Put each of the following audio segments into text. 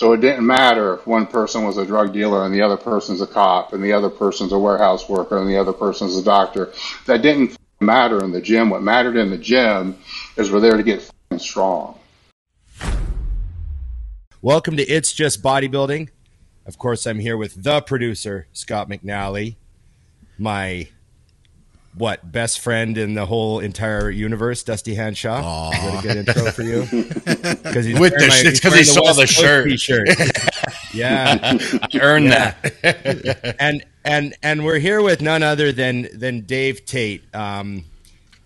So it didn't matter if one person was a drug dealer and the other person's a cop and the other person's a warehouse worker and the other person's a doctor. That didn't matter in the gym. What mattered in the gym is we're there to get strong. Welcome to It's Just Bodybuilding. Of course, I'm here with the producer, Scott McNally, my what best friend in the whole entire universe, Dusty Hanshaw. Aww. Is that a good intro for you? Because he's with the my, it's because he saw the shirt. T-shirt. yeah, earned yeah. that. and and and we're here with none other than than Dave Tate. Um,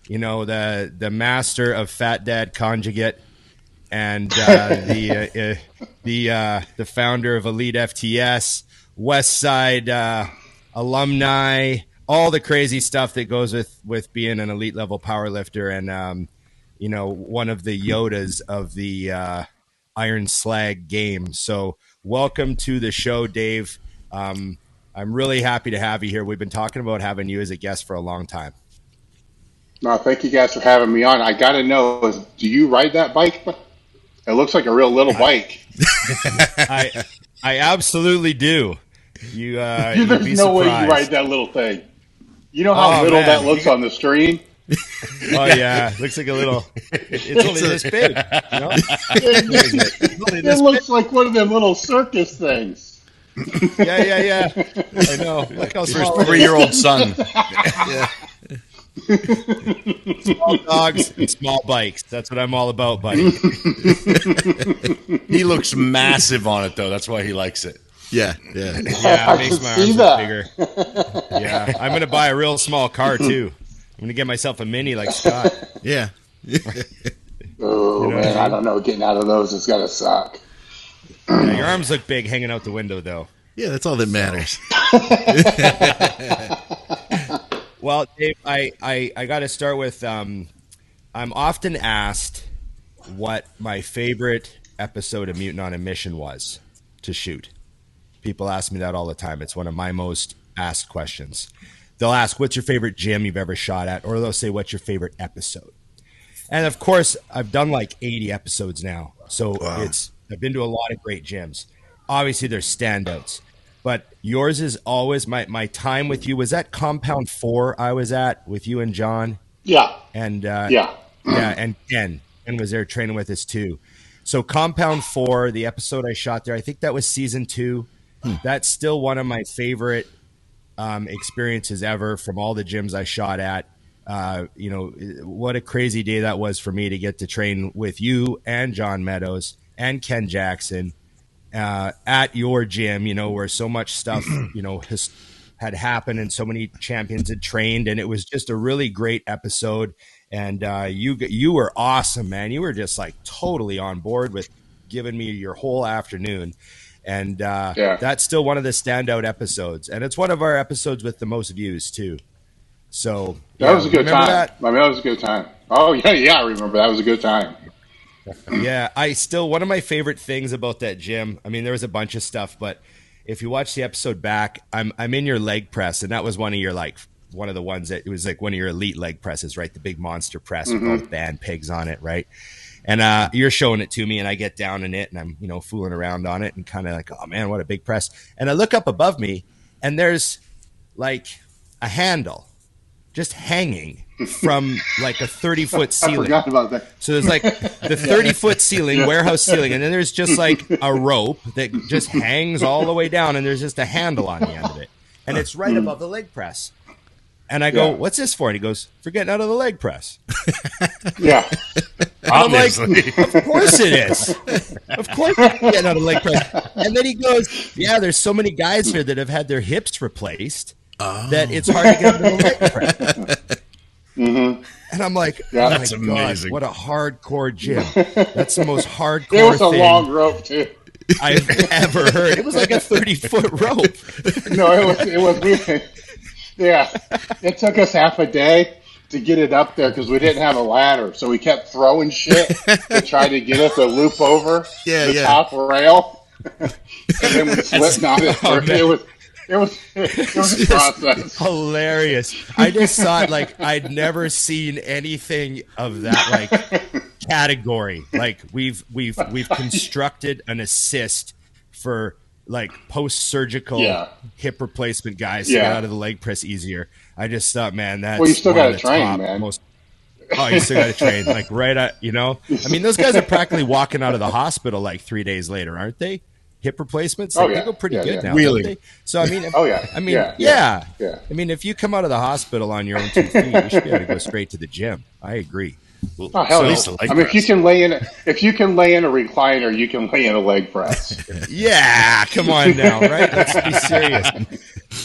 you know the the master of Fat Dad Conjugate and uh, the uh, uh, the uh, the founder of Elite FTS, West Side uh, alumni all the crazy stuff that goes with with being an elite level power lifter and um, you know one of the yodas of the uh, iron slag game. So welcome to the show dave. Um, i'm really happy to have you here. We've been talking about having you as a guest for a long time. No thank you guys for having me on. I gotta know do you ride that bike? It looks like a real little bike. I i absolutely do. You uh, there's no way you ride that little thing you know how oh, little man. that looks on the screen? oh yeah, looks like a little. It's only this big. You know? it, it looks big. like one of them little circus things. yeah, yeah, yeah. I know. Look how small. three-year-old son. yeah. small dogs and small bikes. That's what I'm all about, buddy. he looks massive on it, though. That's why he likes it. Yeah, yeah, yeah. It makes my arms look bigger. Yeah, I'm gonna buy a real small car too. I'm gonna get myself a mini like Scott. Yeah. oh you know man, I, mean? I, don't know. Getting out of those is gonna suck. Yeah, your arms look big hanging out the window, though. Yeah, that's all that matters. well, Dave, I I, I got to start with. Um, I'm often asked what my favorite episode of Mutant on a Mission was to shoot. People ask me that all the time. It's one of my most asked questions. They'll ask, What's your favorite gym you've ever shot at? Or they'll say, What's your favorite episode? And of course, I've done like 80 episodes now. So wow. it's, I've been to a lot of great gyms. Obviously, there's standouts, but yours is always my, my time with you was that compound four I was at with you and John. Yeah. And, uh, yeah. Yeah. And Ken. Ken was there training with us too. So compound four, the episode I shot there, I think that was season two. Hmm. That's still one of my favorite um, experiences ever from all the gyms I shot at. Uh, you know, what a crazy day that was for me to get to train with you and John Meadows and Ken Jackson uh, at your gym, you know, where so much stuff, you know, has, had happened and so many champions had trained. And it was just a really great episode. And uh, you, you were awesome, man. You were just like totally on board with giving me your whole afternoon and uh, yeah. that's still one of the standout episodes, and it's one of our episodes with the most views too. So that was a good time. That? I mean, that was a good time. Oh yeah, yeah, I remember that was a good time. yeah, I still one of my favorite things about that gym. I mean, there was a bunch of stuff, but if you watch the episode back, I'm I'm in your leg press, and that was one of your like one of the ones that it was like one of your elite leg presses, right? The big monster press mm-hmm. with all the band pegs on it, right? And uh, you're showing it to me, and I get down in it, and I'm you know fooling around on it, and kind of like, oh man, what a big press! And I look up above me, and there's like a handle just hanging from like a 30 foot ceiling. I forgot about that. So there's like the 30 foot ceiling, warehouse ceiling, and then there's just like a rope that just hangs all the way down, and there's just a handle on the end of it, and it's right above the leg press. And I go, yeah. "What's this for?" And he goes, "For getting out of the leg press." yeah, I'm like, "Of course it is. Of course getting out of the leg press." And then he goes, "Yeah, there's so many guys here that have had their hips replaced oh. that it's hard to get out of the leg press." Mm-hmm. And I'm like, yeah, oh that's God, amazing. What a hardcore gym. That's the most hardcore. It was a long rope too. I've ever heard. It was like a 30 foot rope. no, it was. It was. Yeah, it took us half a day to get it up there because we didn't have a ladder, so we kept throwing shit to try to get it to loop over yeah, the yeah. top rail, and then we slipped on it. Oh, it was it was it was a process. Hilarious. I just thought like I'd never seen anything of that like category. Like we've we've we've constructed an assist for like post surgical Yeah. hip replacement guys to get out of the leg press easier. I just thought, man, that's Well, you still one of gotta the train, top man. Most, oh, you still got to train, like right at you know. I mean, those guys are practically walking out of the hospital like three days later, aren't they? Hip replacements, Oh, like, yeah. they go pretty Yeah, good yeah. now, Really? don't they? So I mean, if- Oh, yeah. I mean, Yeah, yeah, yeah, yeah. I mean, if you come out of the hospital on your own two feet, you should be able to go straight to the gym. I agree. Oh hell So no. at least a leg I mean, if you can lay in, a, if you can lay in a recliner, you can lay in a leg press. Yeah, come on now, right? Let's be serious.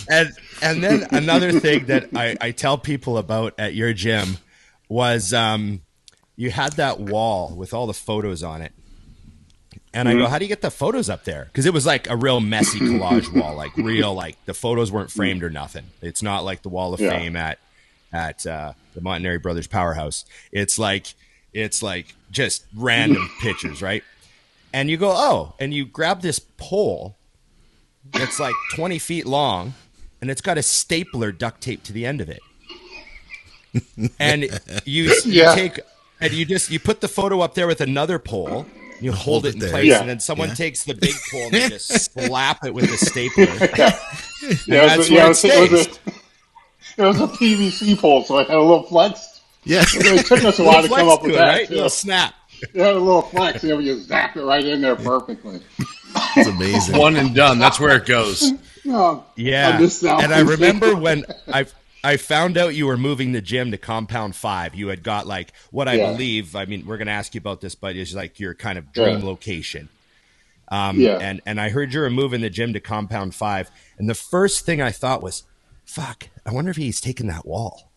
And and then another thing that I, I tell people about at your gym was um, you had that wall with all the photos on it. And I go, how do you get the photos up there? Because it was like a real messy collage wall, like real, like the photos weren't framed or nothing. It's not like the Wall of Yeah. Fame at at uh, the Montanari Brothers Powerhouse. It's like it's like just random pictures, right? And you go, oh, and you grab this pole that's like 20 feet long and it's got a stapler duct taped to the end of it. And you, you Yeah. take and you just you put the photo up there with another pole. You hold, hold it in there. place, Yeah. and then someone Yeah. takes the big pole and they just slap it with a stapler. yeah, that's was, where yeah, it it, it, was stays. A, it was a PVC pole, so it had a little flex. Yeah. It took us a while to come up to with it, that. right? too. Little snap. It had a little flex, and we just zap it right in there perfectly. It's amazing. One and done. That's where it goes. Oh, Yeah, I missed out. and I remember when I I found out you were moving the gym to Compound Five. You had got like what I Yeah. believe. I mean, we're going to ask you about this, but it's like your kind of dream Yeah. location. Um, Yeah. and and I heard you were moving the gym to Compound Five, and the first thing I thought was, "Fuck! I wonder if he's taking that wall."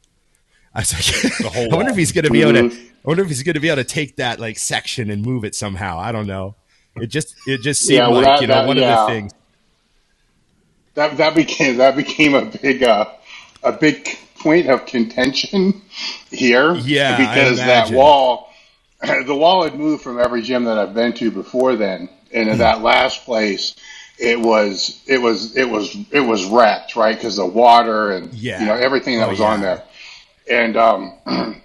I was like, The whole I wonder if he's going to be able to. I wonder if he's going to be able to take that like section and move it somehow. I don't know. It just it just seemed Yeah, well, like that- you know that- one yeah. of the things. that that became that became a big uh, a big point of contention here. Yeah, because that wall, the wall had moved from every gym that I've been to before then, and Hmm. in that last place, it was it was it was it was wrecked right because the water and Yeah. you know everything that Oh, was on there, and um,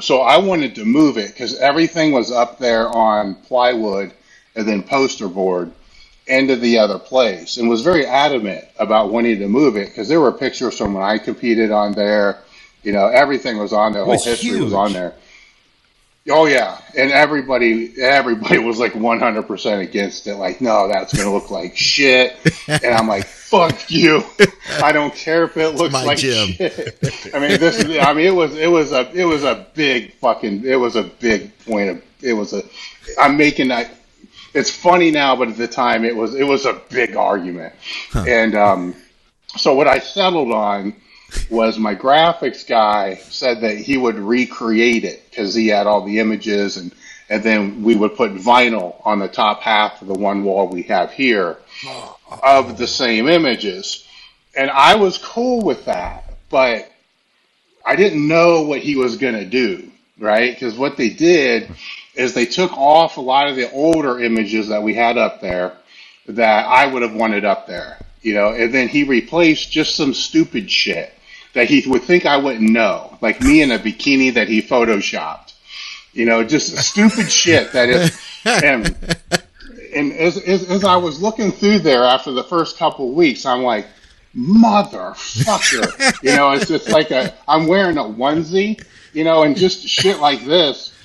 so I wanted to move it because everything was up there on plywood and then poster board into the other place and was very adamant about wanting to move it because there were pictures from when I competed on there. You know, everything was on there. Whole history was on there. Oh yeah, and everybody, everybody was like 100% against it. Like, no, that's gonna look like shit. And I'm like, fuck you. I don't care if it looks my like gym. shit. I mean, this. I mean, it was, it was a, it was a big fucking, it was a big point of, it was a. I'm making that. It's funny now, but at the time, it was, it was a big argument. And um, so what I settled on was my graphics guy said that he would recreate it because he had all the images and and then we would put vinyl on the top half of the one wall we have here of the same images. And I was cool with that but I didn't know what he was going to do right? Because what they did is they took off a lot of the older images that we had up there that I would have wanted up there you know? And then he replaced just some stupid shit that he would think I wouldn't know, like me in a bikini that he photoshopped. You know, just stupid shit that is. And and as, as as I was looking through there after the first couple of weeks, I'm like, motherfucker. you know, it's just like a I'm wearing a onesie, you know, and just shit like this.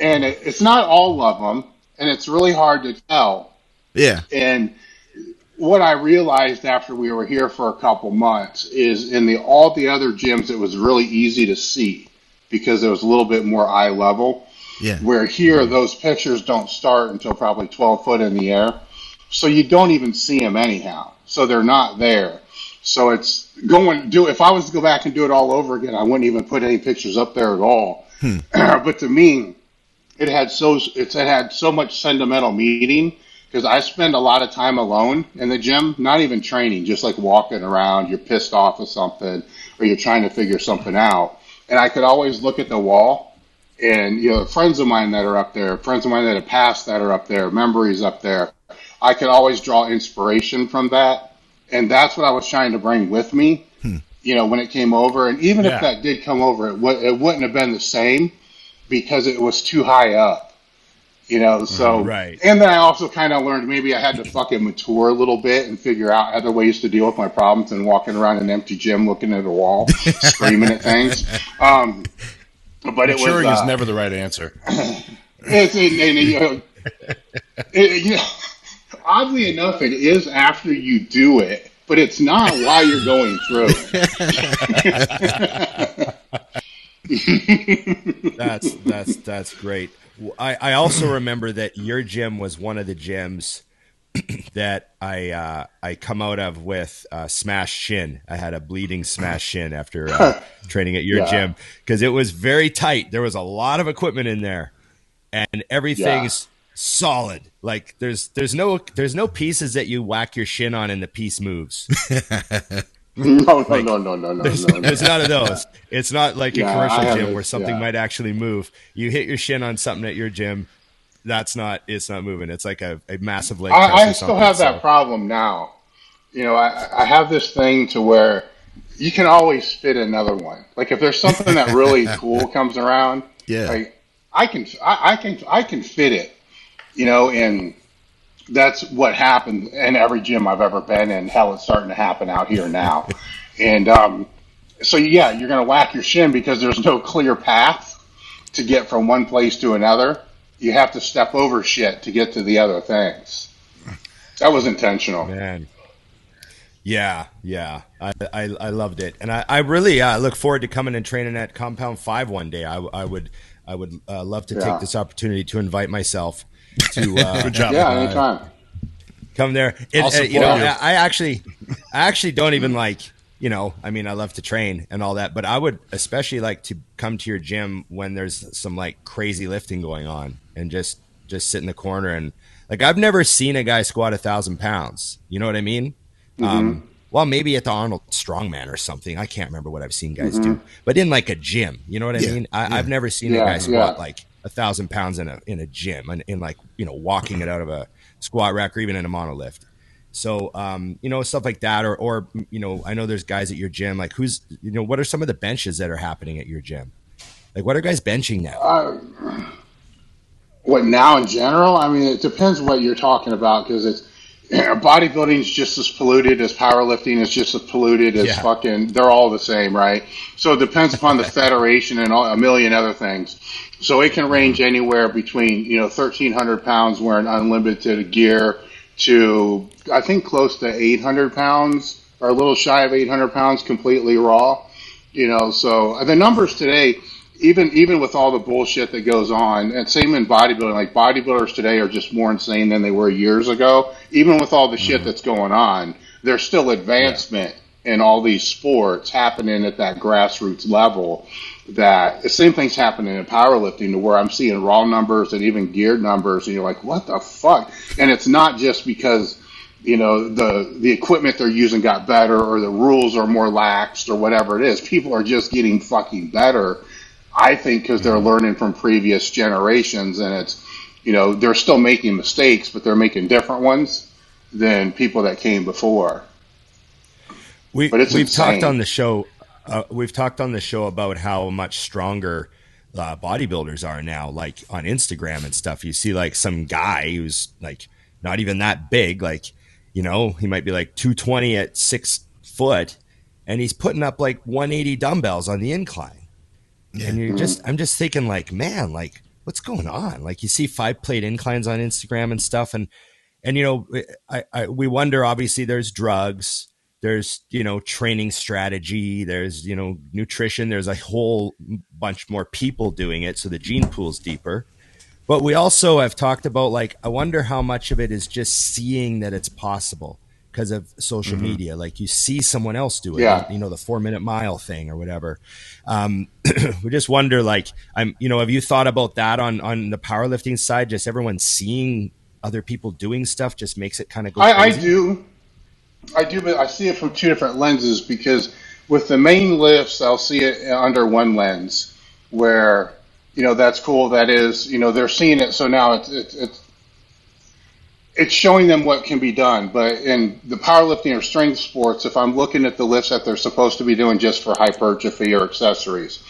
And it, it's not all of them, and it's really hard to tell. Yeah. And what I realized after we were here for a couple months is in the all the other gyms it was really easy to see because it was a little bit more eye level. Yeah. Where here mm-hmm. those pictures don't start until probably 12 foot in the air. So you don't even see them anyhow. So they're not there. So it's going do if I was to go back and do it all over again, I wouldn't even put any pictures up there at all. Hmm. but to me, it had so it's it had so much sentimental meaning because I spend a lot of time alone in the gym, not even training, just like walking around. You're pissed off with something, or you're trying to figure something out, and I could always look at the wall, and you know, friends of mine that are up there, friends of mine that have passed that are up there, memories up there. I could always draw inspiration from that, and that's what I was trying to bring with me. Hmm. You know, when it came over, and even Yeah. if that did come over, it, w- it wouldn't have been the same because it was too high up You know, so right. And then I also kind of learned maybe I had to fucking mature a little bit and figure out other ways to deal with my problems than walking around an empty gym looking at a wall, screaming at things. Um, but it was, was is uh, never the right answer. it's, you know, it, you know, oddly enough, it is after you do it, but it's not while you're going through. That's that's that's great. I, I also remember that your gym was one of the gyms that I uh, I come out of with uh, smashed shin. I had a bleeding smashed shin after uh, training at your Yeah. gym because it was very tight. There was a lot of equipment in there, and everything's solid. Like there's there's no there's no pieces that you whack your shin on and the piece moves. no, no, no, no, no, no, There's, no, no. there's none of those. It's not like a Yeah, I commercial gym where something yeah. might actually move. You hit your shin on something at your gym, that's not. It's not moving. It's like a, a massive leg. I, I still have that problem now. You know, I, I have this thing to where you can always fit another one. Like if there's something that really cool comes around, Yeah. like I can, I, I can, I can fit it. You know, and that's what happened in every gym I've ever been in. Hell, it's starting to happen out here now. and um, so, yeah, you're going to whack your shin because there's no clear path to get from one place to another. You have to step over shit to get to the other things. That was intentional. Man. Yeah, yeah, I, I, I loved it, and I, I really uh, look forward to coming and training at Compound Five one day. I, I would I would uh, love to Yeah. take this opportunity to invite myself to uh, Good job. Yeah, anytime. come there. It, I'll uh, you know, you. I, I actually, I actually don't even like. You know, I mean, I love to train and all that, but I would especially like to come to your gym when there's some like crazy lifting going on and just just sit in the corner and like I've never seen a guy squat a thousand pounds. You know what I mean? Um, well, maybe at the Arnold Strongman or something. I can't remember what I've seen guys do, but in like a gym, you know what I Yeah, mean? I, I've never seen Yeah, a guy squat yeah. like a thousand pounds in a in a gym and in like you know walking it out of a squat rack or even in a monolift. So um, you know stuff like that, or or you know I know there's guys at your gym like who's you know what are some of the benches that are happening at your gym? Like what are guys benching now? Uh, what now in general? I mean, it depends what you're talking about because it's bodybuilding is just as polluted as powerlifting is just as polluted as Yeah. fucking. They're all the same, right? So it depends upon the federation and all, a million other things. So it can range anywhere between you know 1,300 pounds wearing unlimited gear to I think close to 800 pounds or a little shy of 800 pounds completely raw. You know, so the numbers today, even even with all the bullshit that goes on, and same in bodybuilding, like bodybuilders today are just more insane than they were years ago. Even with all the mm-hmm. shit that's going on, there's still advancement in all these sports happening at that grassroots level. That the same thing's happening in powerlifting, to where I'm seeing raw numbers and even geared numbers, and you're like, what the fuck? And it's not just because you know the the equipment they're using got better or the rules are more laxed or whatever it is people are just getting fucking better i think because they're learning from previous generations and it's you know they're still making mistakes but they're making different ones than people that came before We, But it's we've insane. talked on the show. Uh, we've talked on the show about how much stronger uh, bodybuilders are now. Like on Instagram and stuff, you see like some guy who's like not even that big. Like you know, he might be like two twenty at six foot, and he's putting up like one eighty dumbbells on the incline. And you're just, I'm just thinking like, man, like what's going on? Like you see five plate inclines on Instagram and stuff, and and you know, I, I we wonder. Obviously, there's drugs there's you know training strategy there's you know nutrition there's a whole bunch more people doing it so the gene pool's deeper but we also have talked about like i wonder how much of it is just seeing that it's possible because of social media. Like you see someone else do it Yeah. you know the four minute mile thing or whatever. Um, we just wonder like i'm you know have you thought about that on on the powerlifting side? Just everyone seeing other people doing stuff just makes it kind of go I, I do. I do but i see it from two different lenses because with the main lifts i'll see it under one lens where you know that's cool that is you know they're seeing it so now it's it's, it's it's showing them what can be done. But in the powerlifting or strength sports, if I'm looking at the lifts that they're supposed to be doing just for hypertrophy or accessories,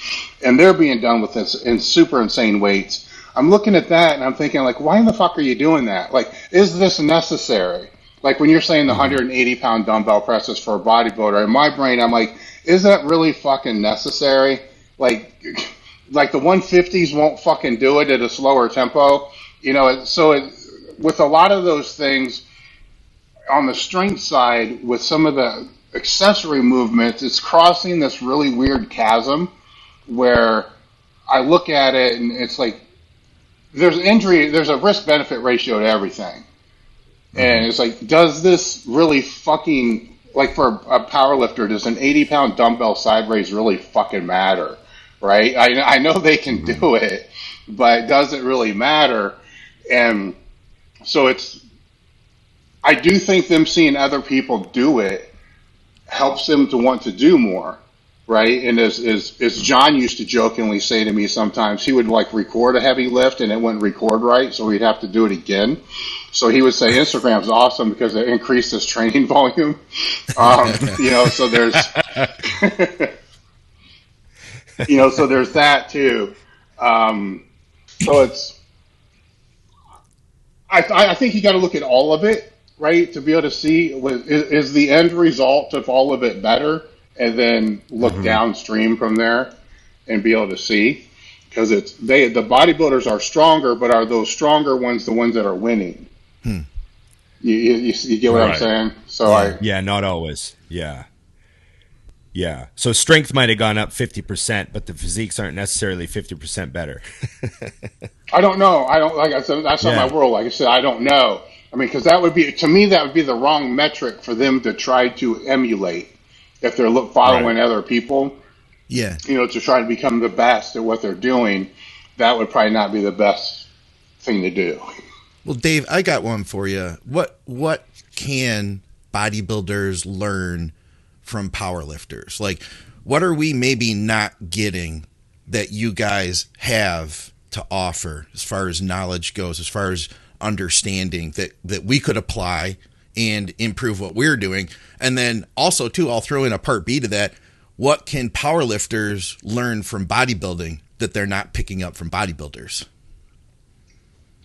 and they're being done with this in super insane weights, I'm looking at that and I'm thinking like, why in the fuck are you doing that? Like, is this necessary? Like when you're saying the 180 mm-hmm. dumbbell presses for a bodybuilder, in my brain, I'm like, is that really fucking necessary? Like, like the 150s won't fucking do it at a slower tempo, you know. So it, with a lot of those things on the strength side, with some of the accessory movements, it's crossing this really weird chasm where I look at it and it's like there's injury, there's a risk benefit ratio to everything. And mm-hmm. it's like, does this really fucking, like for a power lifter, does an 80 pound dumbbell side raise really fucking matter? Right? I, I know they can do mm-hmm. it, but does it really matter? And so it's, I do think them seeing other people do it helps them to want to do more right? And as, as, as John used to jokingly say to me sometimes, he would like record a heavy lift and it wouldn't record right, so he'd have to do it again. So he would say Instagram's awesome because it increased his training volume. Um, you know, so there's, you know, so there's that too. Um, so it's, I, I think you got to look at all of it, right, to be able to see is, is the end result of all of it better and then look mm-hmm. downstream from there and be able to see because it's they the bodybuilders are stronger, but are those stronger ones the ones that are winning? Hmm. You, you, you, get what right. I'm saying? So yeah. I yeah, not always. Yeah, yeah. So strength might have gone up fifty percent, but the physiques aren't necessarily fifty percent better. I don't know. I don't like I said. That's not yeah. my world. Like I said, I don't know. I mean, because that would be to me that would be the wrong metric for them to try to emulate if they're following right. other people, yeah, you know, to try to become the best at what they're doing, that would probably not be the best thing to do. Well, Dave, I got one for you. What what can bodybuilders learn from powerlifters? Like, what are we maybe not getting that you guys have to offer as far as knowledge goes, as far as understanding that that we could apply and improve what we're doing. And then also too, I'll throw in a part B to that. What can powerlifters learn from bodybuilding that they're not picking up from bodybuilders?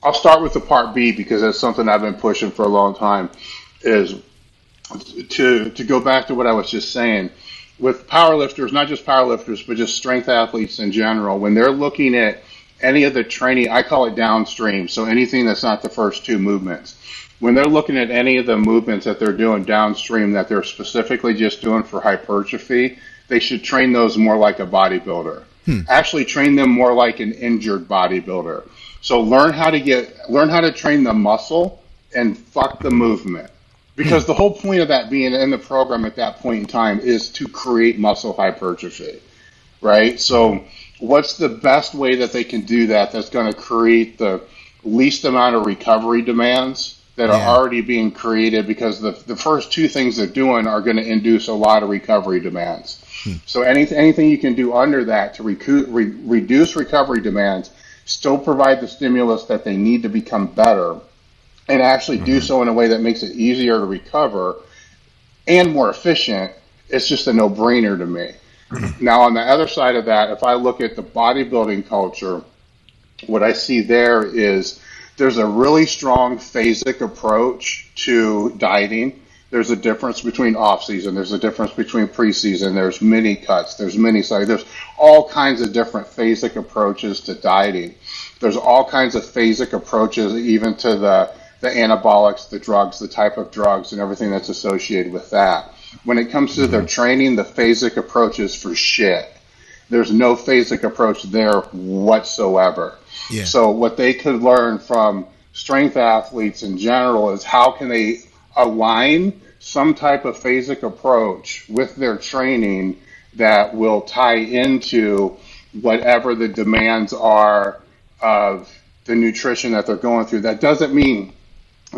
I'll start with the part B because that's something I've been pushing for a long time. Is to to go back to what I was just saying with powerlifters, not just powerlifters, but just strength athletes in general. When they're looking at any of the training, I call it downstream. So anything that's not the first two movements when they're looking at any of the movements that they're doing downstream that they're specifically just doing for hypertrophy, they should train those more like a bodybuilder. Hmm. Actually train them more like an injured bodybuilder. So learn how to get learn how to train the muscle and fuck the movement. Because the whole point of that being in the program at that point in time is to create muscle hypertrophy. Right? So what's the best way that they can do that that's going to create the least amount of recovery demands that are already being created because the, the first two things they're doing are going to induce a lot of recovery demands. Hmm. So anything, anything you can do under that to recu- re- reduce recovery demands, still provide the stimulus that they need to become better, and actually mm-hmm. do so in a way that makes it easier to recover and more efficient, it's just a no-brainer to me. Mm-hmm. Now, on the other side of that, if I look at the bodybuilding culture, what I see there is – there's a really strong phasic approach to dieting. There's a difference between off season. There's a difference between preseason. There's mini cuts. There's mini size. There's all kinds of different phasic approaches to dieting. There's all kinds of phasic approaches even to the, the anabolics, the drugs, the type of drugs and everything that's associated with that. When it comes to their mm-hmm. training, the phasic approach is for shit. There's no phasic approach there whatsoever. Yeah. So what they could learn from strength athletes in general is how can they align some type of phasic approach with their training that will tie into whatever the demands are of the nutrition that they're going through. That doesn't mean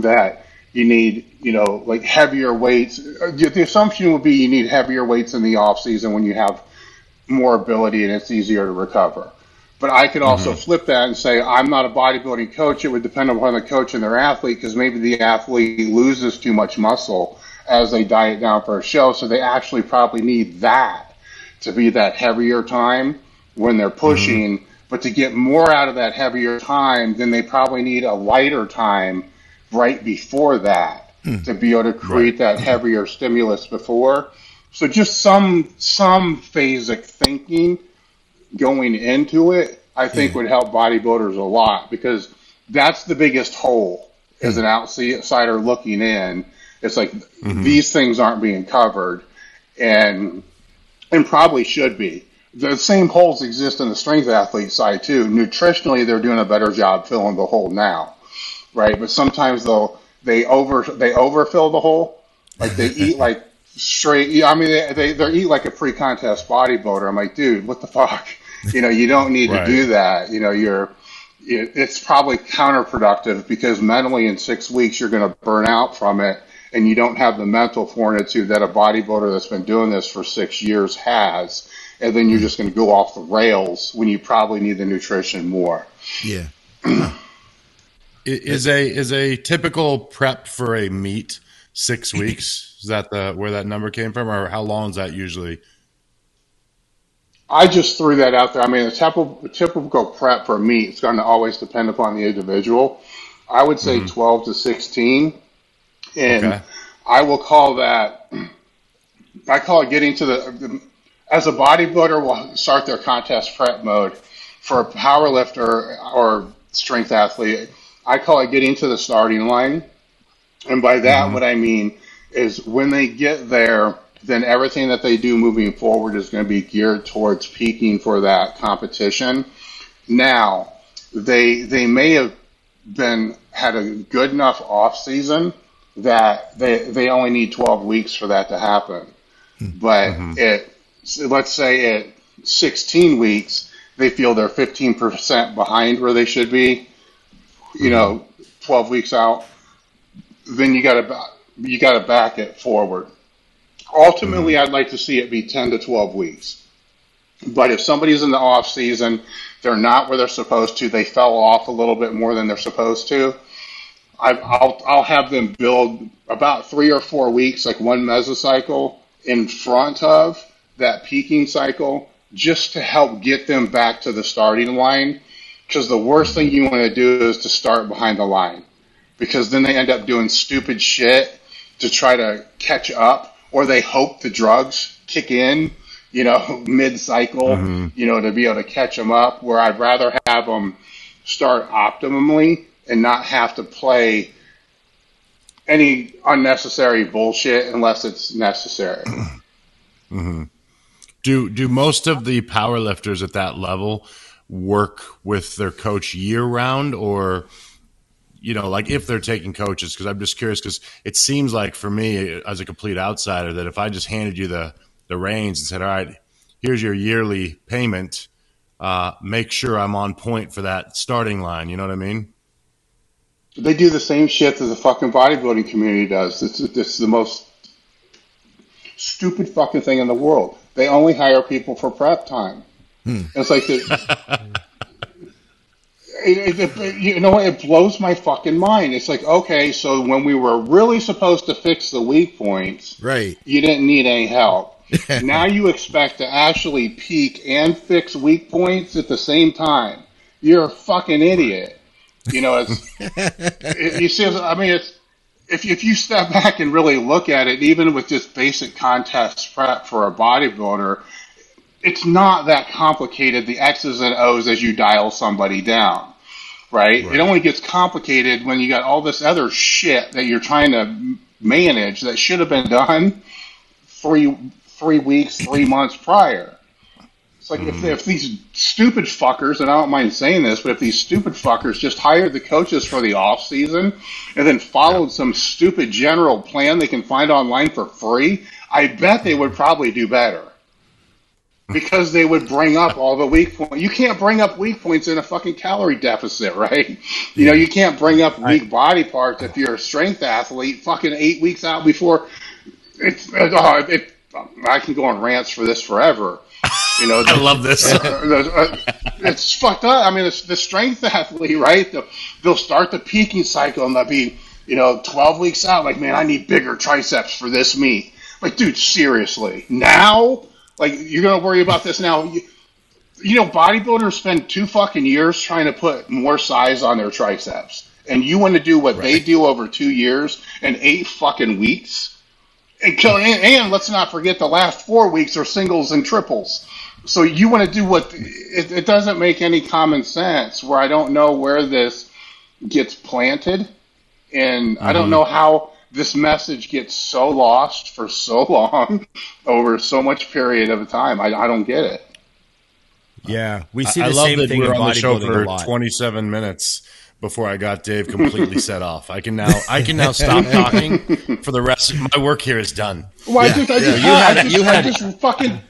that you need, you know, like heavier weights. The assumption would be you need heavier weights in the off season when you have more ability and it's easier to recover. But I could also mm-hmm. flip that and say, I'm not a bodybuilding coach. It would depend upon the coach and their athlete because maybe the athlete loses too much muscle as they diet down for a show. So they actually probably need that to be that heavier time when they're pushing mm-hmm. But to get more out of that heavier time, then they probably need a lighter time right before that mm. to be able to create right. that heavier stimulus before. So just some some phasic thinking going into it, I think mm. would help bodybuilders a lot because that's the biggest hole mm. as an outsider looking in. It's like mm-hmm. these things aren't being covered and and probably should be. The same holes exist in the strength athlete side too. Nutritionally, they're doing a better job filling the hole now, right? But sometimes they'll they over they overfill the hole, like they eat like straight. I mean, they they they eat like a pre-contest bodybuilder. I'm like, dude, what the fuck? You know, you don't need right. to do that. You know, you're it's probably counterproductive because mentally in six weeks you're going to burn out from it and you don't have the mental fortitude that a bodybuilder that's been doing this for six years has, and then you're mm. just going to go off the rails when you probably need the nutrition more. Yeah. is a is a typical prep for a meet six weeks? Is that the where that number came from, or how long is that usually? I just threw that out there. I mean, a typical, typical prep for a meet is going to always depend upon the individual. I would say mm-hmm. 12 to 16 and okay. I will call that. I call it getting to the. As a bodybuilder, will start their contest prep mode. For a power lifter or strength athlete, I call it getting to the starting line. And by that, mm-hmm. what I mean is when they get there, then everything that they do moving forward is going to be geared towards peaking for that competition. Now, they they may have been had a good enough off season that they they only need 12 weeks for that to happen. But mm-hmm. it let's say at 16 weeks they feel they're 15% behind where they should be. You know, 12 weeks out, then you got to you got to back it forward. Ultimately, mm-hmm. I'd like to see it be 10 to 12 weeks. But if somebody's in the off season, they're not where they're supposed to, they fell off a little bit more than they're supposed to, I, will I'll have them build about three or four weeks, like one mesocycle in front of that peaking cycle, just to help get them back to the starting line. Because the worst thing you want to do is to start behind the line, because then they end up doing stupid shit to try to catch up, or they hope the drugs kick in, you know, mid cycle, mm-hmm. you know, to be able to catch them up. Where I'd rather have them start optimally and not have to play any unnecessary bullshit unless it's necessary. Mm-hmm. Do do most of the powerlifters at that level work with their coach year round, or you know, like if they're taking coaches? Because I'm just curious. Because it seems like for me, as a complete outsider, that if I just handed you the the reins and said, "All right, here's your yearly payment," uh, make sure I'm on point for that starting line. You know what I mean? They do the same shit that the fucking bodybuilding community does. This is the most stupid fucking thing in the world. They only hire people for prep time. Hmm. It's like the, it, it, it, you know, it blows my fucking mind. It's like, okay, so when we were really supposed to fix the weak points, right? You didn't need any help. now you expect to actually peak and fix weak points at the same time. You're a fucking idiot. You know, it's you see. I mean, it's if if you step back and really look at it, even with just basic contest prep for a bodybuilder, it's not that complicated. The X's and O's as you dial somebody down, right? right? It only gets complicated when you got all this other shit that you're trying to manage that should have been done three three weeks, three months prior. It's like mm-hmm. if, if these stupid fuckers, and I don't mind saying this, but if these stupid fuckers just hired the coaches for the off season and then followed yeah. some stupid general plan they can find online for free, I bet they would probably do better. Because they would bring up all the weak points. You can't bring up weak points in a fucking calorie deficit, right? You know, you can't bring up weak body parts if you're a strength athlete fucking eight weeks out before. It's, uh, it, I can go on rants for this forever you know, the, I love this. Uh, it's fucked up. I mean, it's the strength athlete, right? They'll, they'll start the peaking cycle and they'll be, you know, 12 weeks out. Like, man, I need bigger triceps for this meet. Like, dude, seriously, now? Like, you're gonna worry about this now? You, you know, bodybuilders spend two fucking years trying to put more size on their triceps, and you want to do what right. they do over two years and eight fucking weeks. And, and, and let's not forget the last four weeks are singles and triples. So you want to do what it, it doesn't make any common sense. Where I don't know where this gets planted, and mm-hmm. I don't mm-hmm. know how this message gets so lost for so long over so much period of time. I, I don't get it. Yeah, we see the I same thing we in on the show for 27 minutes before I got Dave completely set off. I can now I can now stop talking for the rest. of My work here is done. Well, yeah. I just, I just, yeah, you had, I just, you had I just fucking.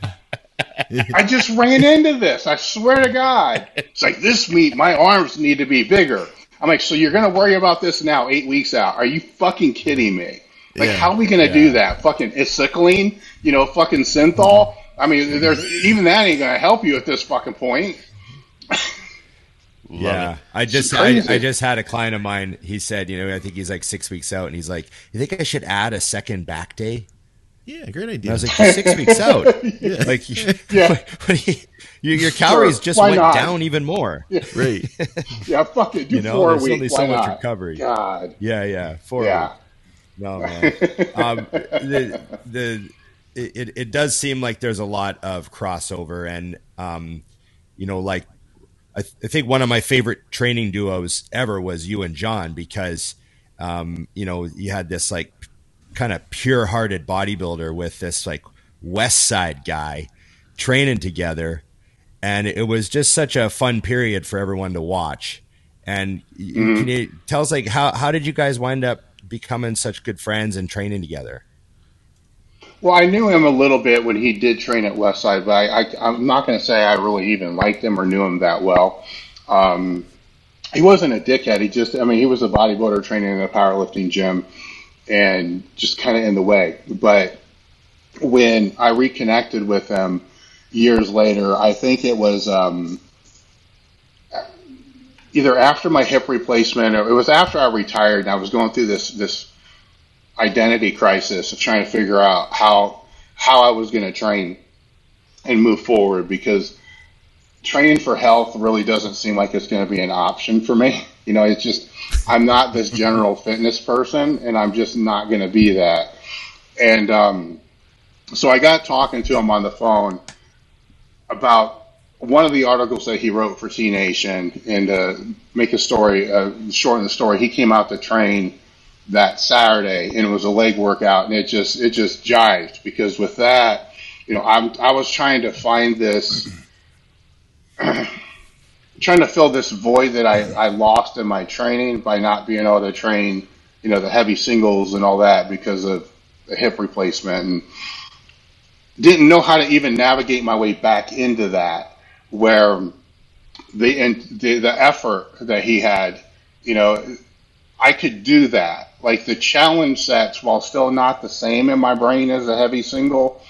I just ran into this. I swear to God. It's like this meet. My arms need to be bigger. I'm like, so you're going to worry about this now, eight weeks out? Are you fucking kidding me? Like, yeah. how are we going to yeah. do that? Fucking acetylcholine, you know, fucking synthol. I mean, mm-hmm. there's even that ain't going to help you at this fucking point. yeah, it. I just I, I, just had a client of mine. He said, you know, I think he's like six weeks out, and he's like, "You think I should add a second back day?" Yeah, great idea. And I was like, six weeks out. yeah. Like, yeah. your, your calories sure. just went not? down even more. Yeah. Right. yeah, fuck it. Do you know, four there's weeks. only so much not? recovery. God. Yeah, yeah. Four. Yeah. No, man. um, the the it, it does seem like there's a lot of crossover, and um, you know, like I, th- I think one of my favorite training duos ever was you and John because um, you know you had this like kind of pure hearted bodybuilder with this like West Side guy training together. And it was just such a fun period for everyone to watch. And mm-hmm. can you tell us like how, how did you guys wind up becoming such good friends and training together? Well, I knew him a little bit when he did train at Westside, but I, am not going to say I really even liked him or knew him that well. Um, he wasn't a dickhead. He just, I mean, he was a bodybuilder training in a powerlifting gym and just kind of in the way. But when I reconnected with them years later, I think it was um, either after my hip replacement or it was after I retired and I was going through this this identity crisis of trying to figure out how how I was going to train and move forward because training for health really doesn't seem like it's going to be an option for me. You know, it's just I'm not this general fitness person, and I'm just not going to be that. And um, so I got talking to him on the phone about one of the articles that he wrote for T Nation, and uh, make a story, uh, shorten the story. He came out to train that Saturday, and it was a leg workout, and it just it just jived because with that, you know, I'm I was trying to find this. trying to fill this void that I, I lost in my training by not being able to train, you know, the heavy singles and all that because of the hip replacement and didn't know how to even navigate my way back into that where the, and the, the effort that he had, you know, I could do that. Like the challenge sets, while still not the same in my brain as a heavy single,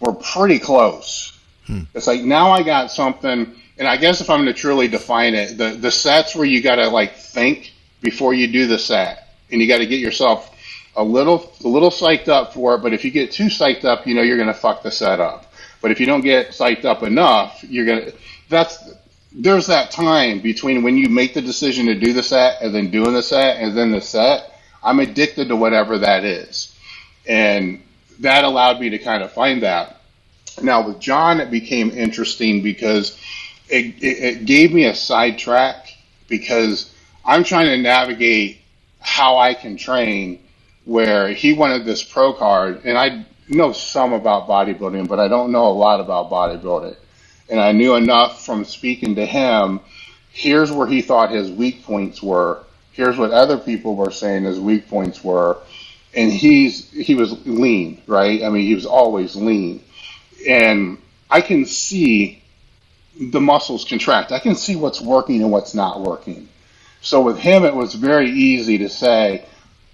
were pretty close. Hmm. It's like now I got something and I guess if I'm going to truly define it, the the sets where you got to like think before you do the set, and you got to get yourself a little a little psyched up for it. But if you get too psyched up, you know you're going to fuck the set up. But if you don't get psyched up enough, you're gonna. That's there's that time between when you make the decision to do the set and then doing the set and then the set. I'm addicted to whatever that is, and that allowed me to kind of find that. Now with John, it became interesting because it, it, it gave me a sidetrack because I'm trying to navigate how I can train where he wanted this pro card and I know some about bodybuilding, but I don't know a lot about bodybuilding. And I knew enough from speaking to him. Here's where he thought his weak points were. Here's what other people were saying his weak points were. And he's, he was lean, right? I mean, he was always lean. And I can see the muscles contract. I can see what's working and what's not working. So with him, it was very easy to say,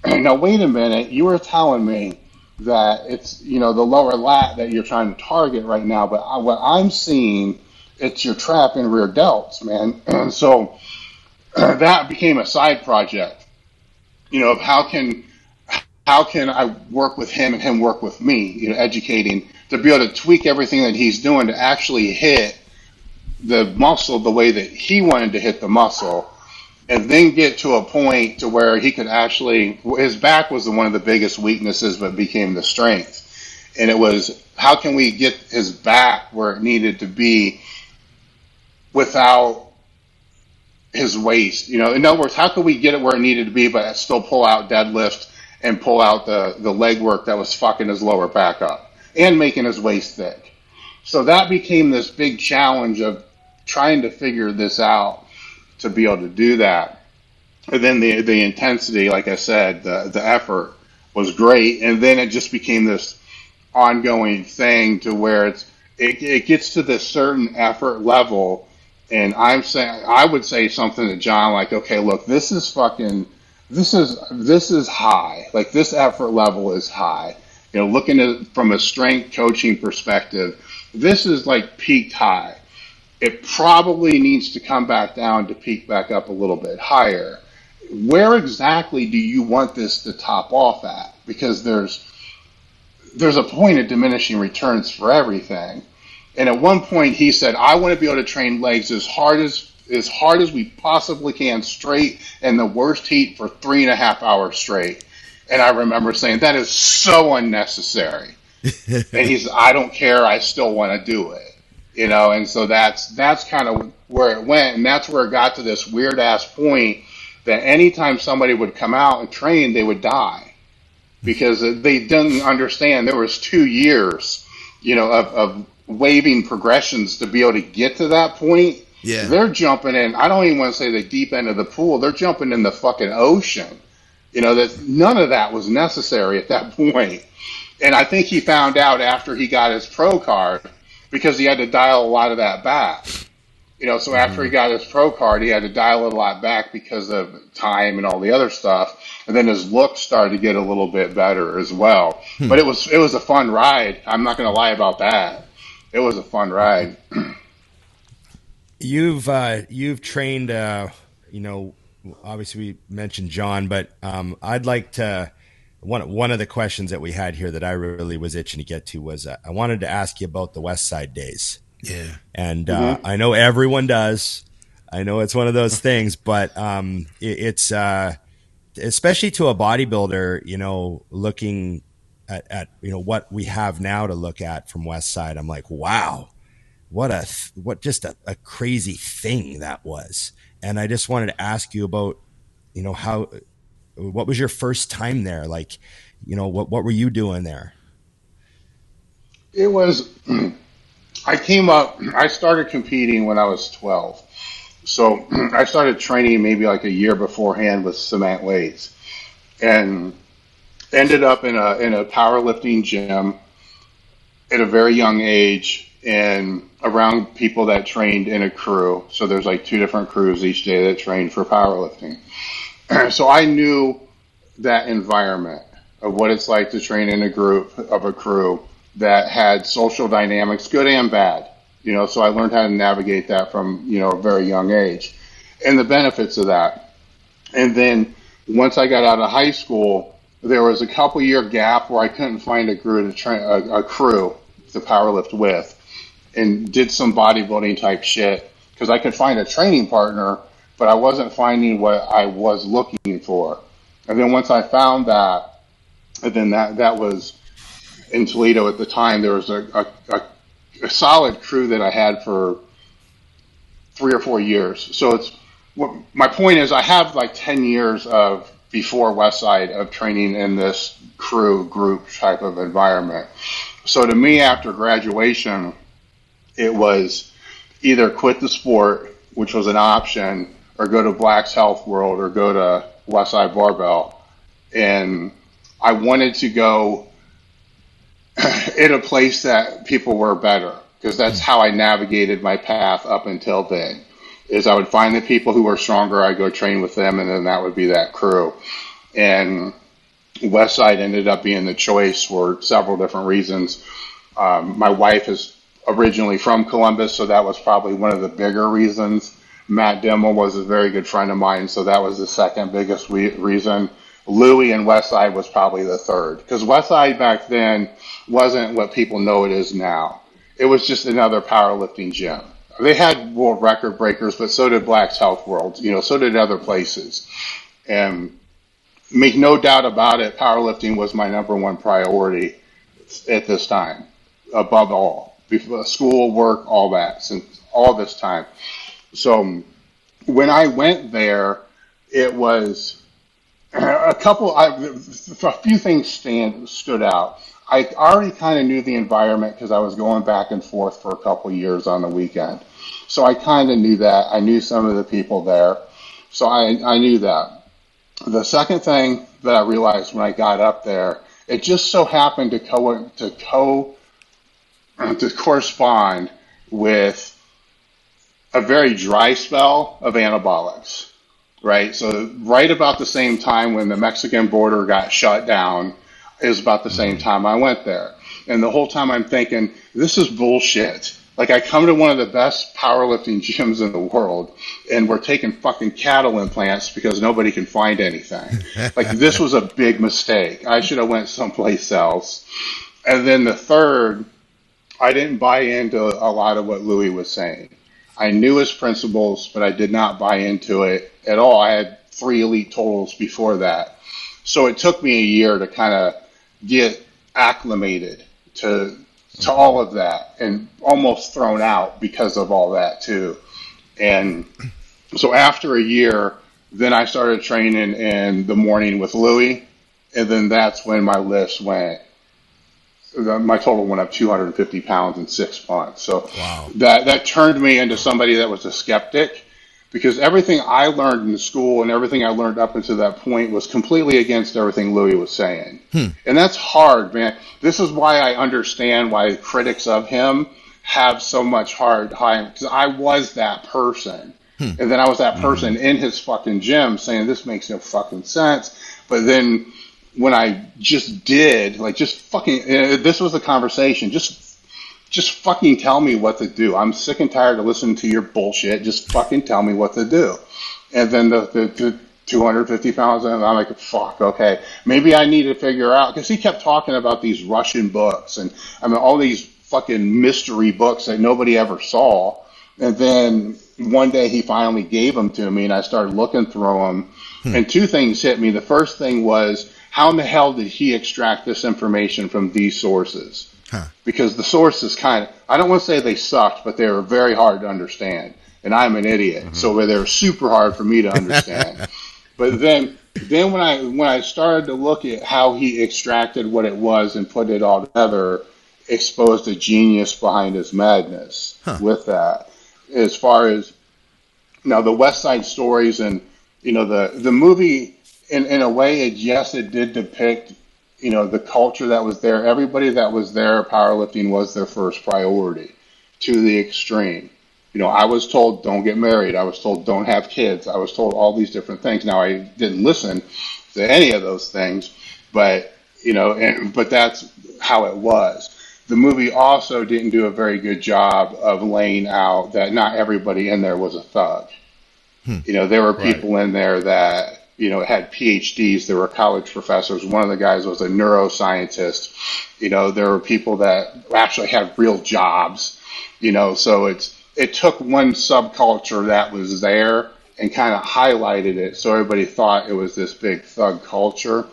now wait a minute, you were telling me that it's you know the lower lat that you're trying to target right now, but I, what I'm seeing, it's your trap and rear delts, man. And so that became a side project, you know, of how can how can I work with him and him work with me, you know, educating to be able to tweak everything that he's doing to actually hit the muscle the way that he wanted to hit the muscle and then get to a point to where he could actually his back was one of the biggest weaknesses but became the strength. And it was how can we get his back where it needed to be without his waist? You know in other words how could we get it where it needed to be but still pull out deadlift and pull out the the leg work that was fucking his lower back up and making his waist thick? So that became this big challenge of trying to figure this out to be able to do that. And then the the intensity, like I said, the the effort was great, and then it just became this ongoing thing to where it's it, it gets to this certain effort level, and I'm saying I would say something to John like, okay, look, this is fucking this is this is high, like this effort level is high. You know, looking at from a strength coaching perspective, this is like peaked high it probably needs to come back down to peak back up a little bit higher. Where exactly do you want this to top off at? Because there's there's a point of diminishing returns for everything. And at one point he said, I want to be able to train legs as hard as as hard as we possibly can straight in the worst heat for three and a half hours straight. And I remember saying, That is so unnecessary. and he's I don't care, I still want to do it you know, and so that's that's kind of where it went, and that's where it got to this weird ass point that anytime somebody would come out and train, they would die because they didn't understand there was two years, you know, of, of waving progressions to be able to get to that point. Yeah. They're jumping in. I don't even want to say the deep end of the pool. They're jumping in the fucking ocean. You know that none of that was necessary at that point. And I think he found out after he got his pro card because he had to dial a lot of that back. You know, so after he mm-hmm. got his pro card, he had to dial it a lot back because of time and all the other stuff. And then his look started to get a little bit better as well. Hmm. But it was it was a fun ride. I'm not going to lie about that. It was a fun ride. you've uh, you've trained, uh, you know, obviously we mentioned John, but um, I'd like to one one of the questions that we had here that I really was itching to get to was uh, I wanted to ask you about the West Side days. Yeah, and uh, mm-hmm. I know everyone does. I know it's one of those things, but um, it, it's uh, especially to a bodybuilder, you know, looking at, at, you know what we have now to look at from West Side. I'm like, wow, what a what just a, a crazy thing that was. And I just wanted to ask you about, you know, how what was your first time there? Like, you know, what what were you doing there? It was. I came up. I started competing when I was twelve, so I started training maybe like a year beforehand with cement weights, and ended up in a in a powerlifting gym at a very young age and around people that trained in a crew. So there's like two different crews each day that trained for powerlifting. so I knew that environment of what it's like to train in a group of a crew that had social dynamics, good and bad. You know, so I learned how to navigate that from you know a very young age, and the benefits of that. And then once I got out of high school, there was a couple year gap where I couldn't find a crew to train a, a crew to powerlift with, and did some bodybuilding type shit because I could find a training partner but I wasn't finding what I was looking for. And then once I found that, and then that that was in Toledo at the time. There was a, a, a, solid crew that I had for three or four years. So it's what my point is. I have like ten years of before Westside of training in this crew group type of environment. So to me, after graduation, it was either quit the sport, which was an option, or go to Black's Health World or go to Westside Barbell. And I wanted to go in a place that people were better because that's how I navigated my path up until then. Is I would find the people who were stronger, I'd go train with them, and then that would be that crew. And Westside ended up being the choice for several different reasons. Um, my wife is originally from Columbus, so that was probably one of the bigger reasons. Matt Dimel was a very good friend of mine, so that was the second biggest re- reason. Louie and Westside was probably the third because Westside back then wasn't what people know it is now. It was just another powerlifting gym. they had world record breakers, but so did Black's Health World. You know, so did other places. And make no doubt about it, powerlifting was my number one priority at this time, above all. Before school, work, all that, since all this time. So when I went there, it was a couple. I, a few things stand stood out. I already kind of knew the environment because I was going back and forth for a couple years on the weekend. So I kind of knew that. I knew some of the people there. So I, I knew that. The second thing that I realized when I got up there, it just so happened to co to co to correspond with a very dry spell of anabolics, right? So right about the same time when the Mexican border got shut down is about the same mm-hmm. time I went there. And the whole time I'm thinking, this is bullshit. Like I come to one of the best powerlifting gyms in the world and we're taking fucking cattle implants because nobody can find anything. like this was a big mistake. I should have went someplace else. And then the third, I didn't buy into a lot of what Louie was saying. I knew his principles, but I did not buy into it at all. I had three elite totals before that. So it took me a year to kind of get acclimated to to all of that and almost thrown out because of all that too. And so after a year, then I started training in the morning with Louie, and then that's when my list went. My total went up 250 pounds in six months. So wow. that that turned me into somebody that was a skeptic because everything I learned in school and everything I learned up until that point was completely against everything Louie was saying. Hmm. And that's hard, man. This is why I understand why critics of him have so much hard time because I was that person. Hmm. And then I was that hmm. person mm-hmm. in his fucking gym saying this makes no fucking sense. But then when I just did, like just fucking, uh, this was a conversation. Just just fucking tell me what to do. I'm sick and tired of listening to your bullshit. Just fucking tell me what to do. And then the, the, the 250 pounds, and I'm like, fuck, okay. Maybe I need to figure out, because he kept talking about these Russian books and I mean, all these fucking mystery books that nobody ever saw. And then one day he finally gave them to me and I started looking through them. Hmm. And two things hit me. The first thing was, how in the hell did he extract this information from these sources? Huh. Because the sources kind of, I don't want to say they sucked, but they were very hard to understand. And I'm an idiot, mm-hmm. so they were super hard for me to understand. but then, then when I when I started to look at how he extracted what it was and put it all together, exposed a genius behind his madness huh. with that. As far as now, the West Side Stories and you know the the movie in in a way, it yes, it did depict you know, the culture that was there, everybody that was there, powerlifting was their first priority to the extreme. You know, I was told don't get married. I was told don't have kids. I was told all these different things. Now I didn't listen to any of those things, but you know, and, but that's how it was. The movie also didn't do a very good job of laying out that not everybody in there was a thug. Hmm. You know, there were people right. in there that you know, had PhDs. There were college professors. One of the guys was a neuroscientist. You know, there were people that actually had real jobs. You know, so it's it took one subculture that was there and kind of highlighted it, so everybody thought it was this big thug culture,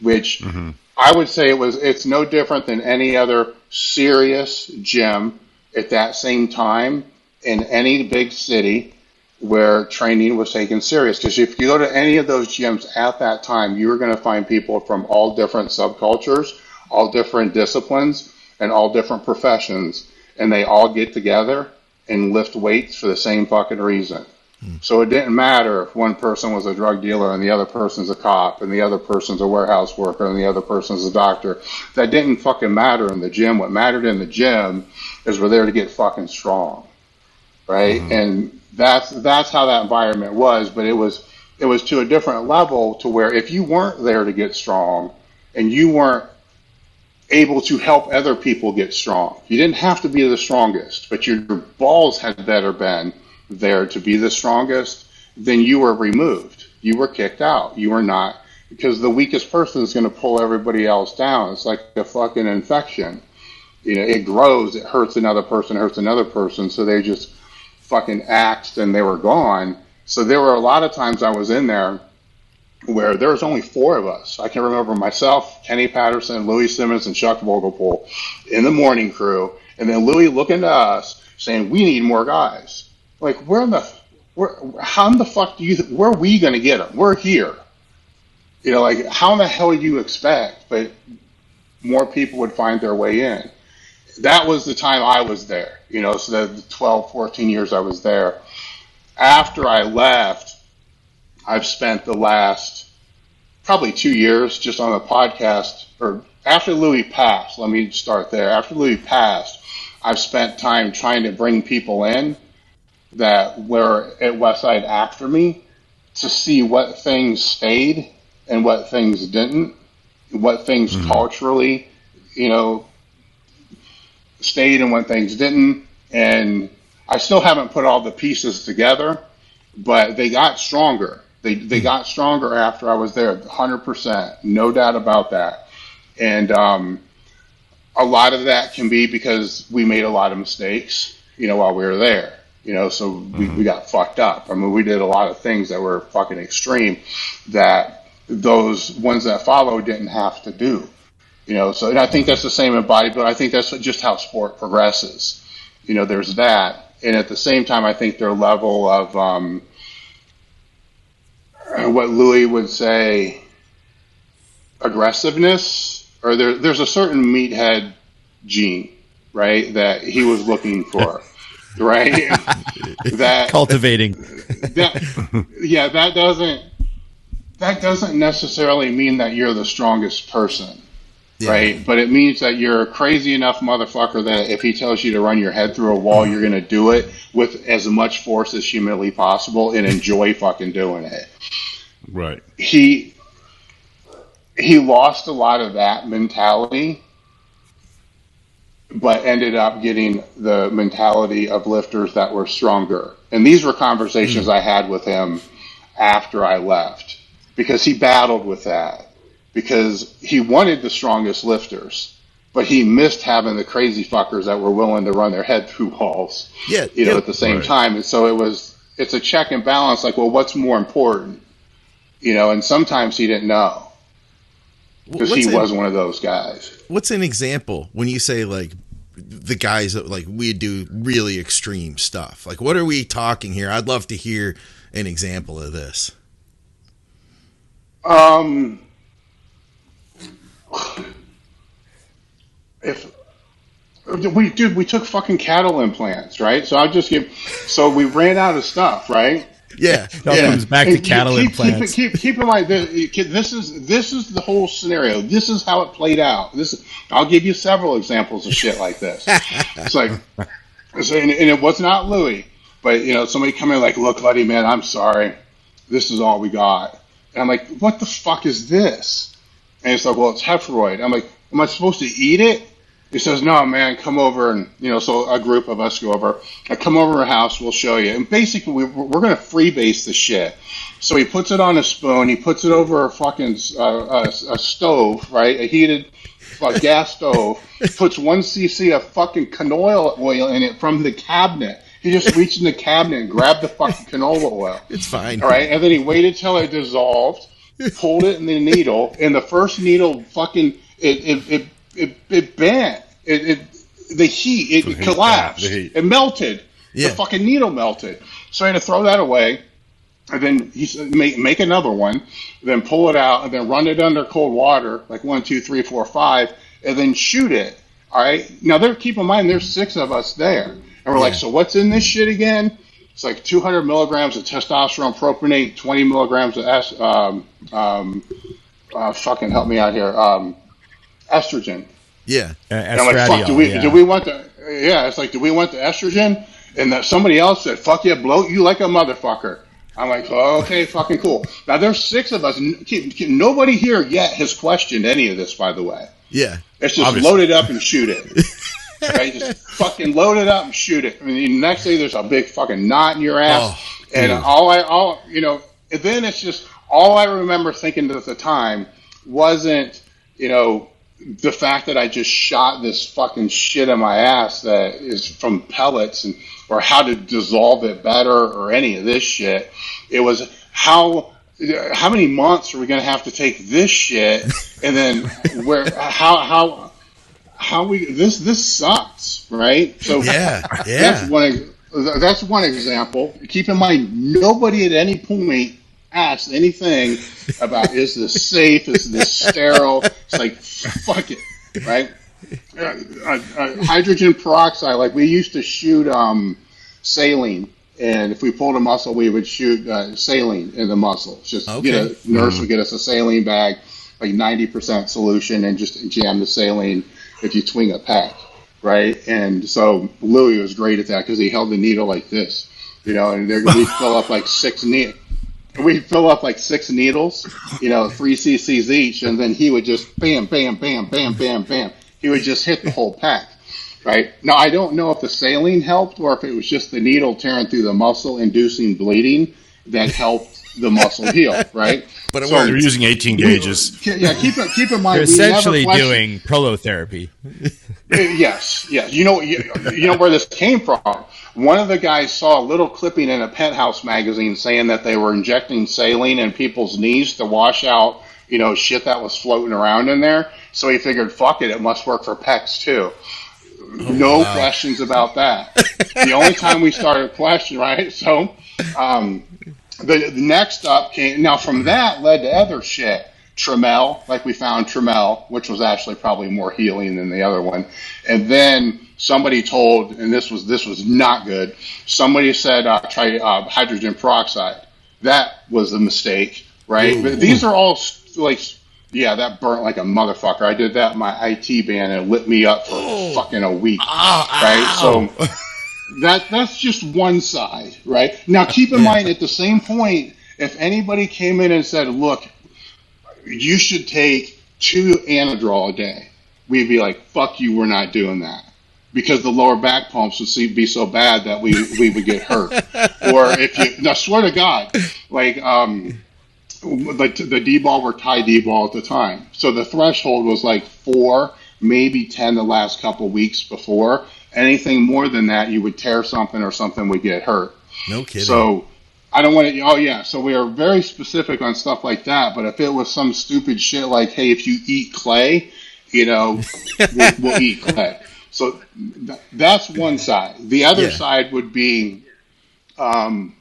which mm-hmm. I would say it was. It's no different than any other serious gym at that same time in any big city where training was taken serious. Because if you go to any of those gyms at that time, you're going to find people from all different subcultures, all different disciplines, and all different professions, and they all get together and lift weights for the same fucking reason. Hmm. So it didn't matter if one person was a drug dealer and the other person's a cop and the other person's a warehouse worker and the other person's a doctor. That didn't fucking matter in the gym. What mattered in the gym is we're there to get fucking strong, right? Mm-hmm. And that's that's how that environment was. But it was it was to a different level to where if you weren't there to get strong and you weren't able to help other people get strong, you didn't have to be the strongest, but your balls had better been there to be the strongest, then you were removed. You were kicked out. You were not because the weakest person is going to pull everybody else down. It's like a fucking infection. You know, it grows, it hurts another person, hurts another person, so they just fucking axed and they were gone. So there were a lot of times I was in there where there was only four of us. I can remember myself, Kenny Patterson, Louie Simmons, and Chuck Vogelpohl in the morning crew, and then Louie looking to us saying, "We need more guys." Like, where in the, where, how in the fuck do you, where are we going to get them? We're here. You know, like, how in the hell do you expect? But more people would find their way in. That was the time I was there. You know, so the 12, 14 years I was there. After I left, I've spent the last probably two years just on the podcast, or after Louie passed, let me start there. After Louie passed, I've spent time trying to bring people in that were at Westside after me to see what things stayed and what things didn't, what things mm-hmm. culturally, you know, stayed and when things didn't. And I still haven't put all the pieces together, but they got stronger. They they hmm. got stronger after I was there, hundred percent, no doubt about that. And um, a lot of that can be because we made a lot of mistakes, you know, while we were there. You know, so we, mm-hmm. we got fucked up. I mean, we did a lot of things that were fucking extreme that those ones that followed didn't have to do. You know, so and I think that's the same in bodybuilding. I think that's just how sport progresses. You know, there's that, and at the same time, I think their level of um, what Louie would say aggressiveness, or there, there's a certain meathead gene, right, that he was looking for, right? that cultivating. That, yeah, that doesn't that doesn't necessarily mean that you're the strongest person. Yeah. Right, but it means that you're a crazy enough motherfucker that if he tells you to run your head through a wall, you're going to do it with as much force as humanly possible and enjoy fucking doing it. Right. He he lost a lot of that mentality, but ended up getting the mentality of lifters that were stronger. And these were conversations mm. I had with him after I left because he battled with that because he wanted the strongest lifters, but he missed having the crazy fuckers that were willing to run their head through walls. Yeah, you know, at the same right. time. And so it was it's a check and balance. Like, well, what's more important? You know, and sometimes he didn't know because he an, was one of those guys. What's an example when you say like the guys that like we do really extreme stuff? Like, what are we talking here? I'd love to hear an example of this. Um, if we dude, we took fucking cattle implants, right? So I just give. So we ran out of stuff, right? Yeah, it yeah. comes back to cattle keep, implants. Keep, keep, keep in mind this, this is this is the whole scenario. This is how it played out. This I'll give you several examples of shit like this. it's like, so, and, and, it was not Louie, but you know, somebody come in like, look, buddy, man, I'm sorry, this is all we got. And I'm like, what the fuck is this? And it's like, well, it's Hefroid. I'm like, am I supposed to eat it? He says, no, man, come over and, you know, so a group of us go over. I come over to our house, we'll show you. And basically, we, we're going to freebase the shit. So he puts it on a spoon, he puts it over a fucking uh, a, a stove, right? A heated a gas stove, puts one cc of fucking canola oil in it from the cabinet. He just reached in the cabinet and grabbed the fucking canola oil. It's fine. All right. And then he waited till it dissolved, pulled it in the needle, and the first needle fucking, it, it, it it, it bent. It, it the heat it, collapsed. Heat. It melted. Yeah. The fucking needle melted. So I had to throw that away. And then he said, make, make another one, then pull it out, and then run it under cold water, like one, two, three, four, five, and then shoot it. All right. Now, there, keep in mind, there's six of us there. And we're yeah. like, so what's in this shit again? It's like 200 milligrams of testosterone propionate, 20 milligrams of S, um, um, uh, fucking help me out here, um, estrogen. Yeah. Uh, and I'm like, fuck, do we, yeah. do we want the, yeah, it's like, do we want the estrogen? And that somebody else said, fuck yeah, bloat you like a motherfucker. I'm like, oh, okay, fucking cool. Now there's six of us. Nobody here yet has questioned any of this, by the way. Yeah. It's just Obviously. load it up and shoot it. right? Just fucking load it up and shoot it. I mean, the next day there's a big fucking knot in your ass. Oh, and all I, all, you know, and then it's just, all I remember thinking at the time wasn't, you know, the fact that I just shot this fucking shit in my ass that is from pellets and or how to dissolve it better or any of this shit. It was how how many months are we going to have to take this shit and then where how how how we this this sucks right so yeah yeah that's one that's one example keep in mind nobody at any point asked anything about is this safe is this sterile it's like fuck it right uh, uh, uh, hydrogen peroxide like we used to shoot um, saline and if we pulled a muscle, we would shoot uh, saline in the muscle. Just okay. get a nurse mm-hmm. would get us a saline bag, like ninety percent solution, and just jam the saline if you twing a pack, right? And so Louie was great at that because he held the needle like this, you know, and we'd fill up like six needles. We'd fill up like six needles, you know, three cc's each, and then he would just bam, bam, bam, bam, bam, bam. He would just hit the whole pack right? Now, I don't know if the saline helped or if it was just the needle tearing through the muscle, inducing bleeding that helped the muscle heal, right? But so, they're using 18 gauges. We, yeah, keep, keep in mind. You're essentially doing prolotherapy. yes, yes. You know, you, you know where this came from. One of the guys saw a little clipping in a penthouse magazine saying that they were injecting saline in people's knees to wash out, you know, shit that was floating around in there. So he figured, fuck it, it must work for pecs too. Oh, no wow. questions about that. the only time we started question, right? So, um, the, the, next up came now from that led to other shit. Traumeel, like we found Traumeel, which was actually probably more healing than the other one. And then somebody told, and this was this was not good. Somebody said uh, try uh, hydrogen peroxide. That was a mistake, right? Ooh. But these are all like yeah, that burnt like a motherfucker. I did that in my IT band and it lit me up for oh. fucking a week. Oh, right? Ow. So that that's just one side, right? Now keep in mind at the same point, if anybody came in and said, Look, you should take two Anadrol a day, we'd be like, Fuck you, we're not doing that. Because the lower back pumps would be so bad that we, we would get hurt. or if you, now swear to God, like, um, the, the D-bol were Thai D ball at the time. So the threshold was like four, maybe 10 the last couple weeks before. Anything more than that, you would tear something or something would get hurt. No kidding. So I don't want to, oh yeah. So we are very specific on stuff like that. But if it was some stupid shit like, hey, if you eat clay, you know, we'll, we'll, eat clay. So th- that's one side. The other yeah. side would be um,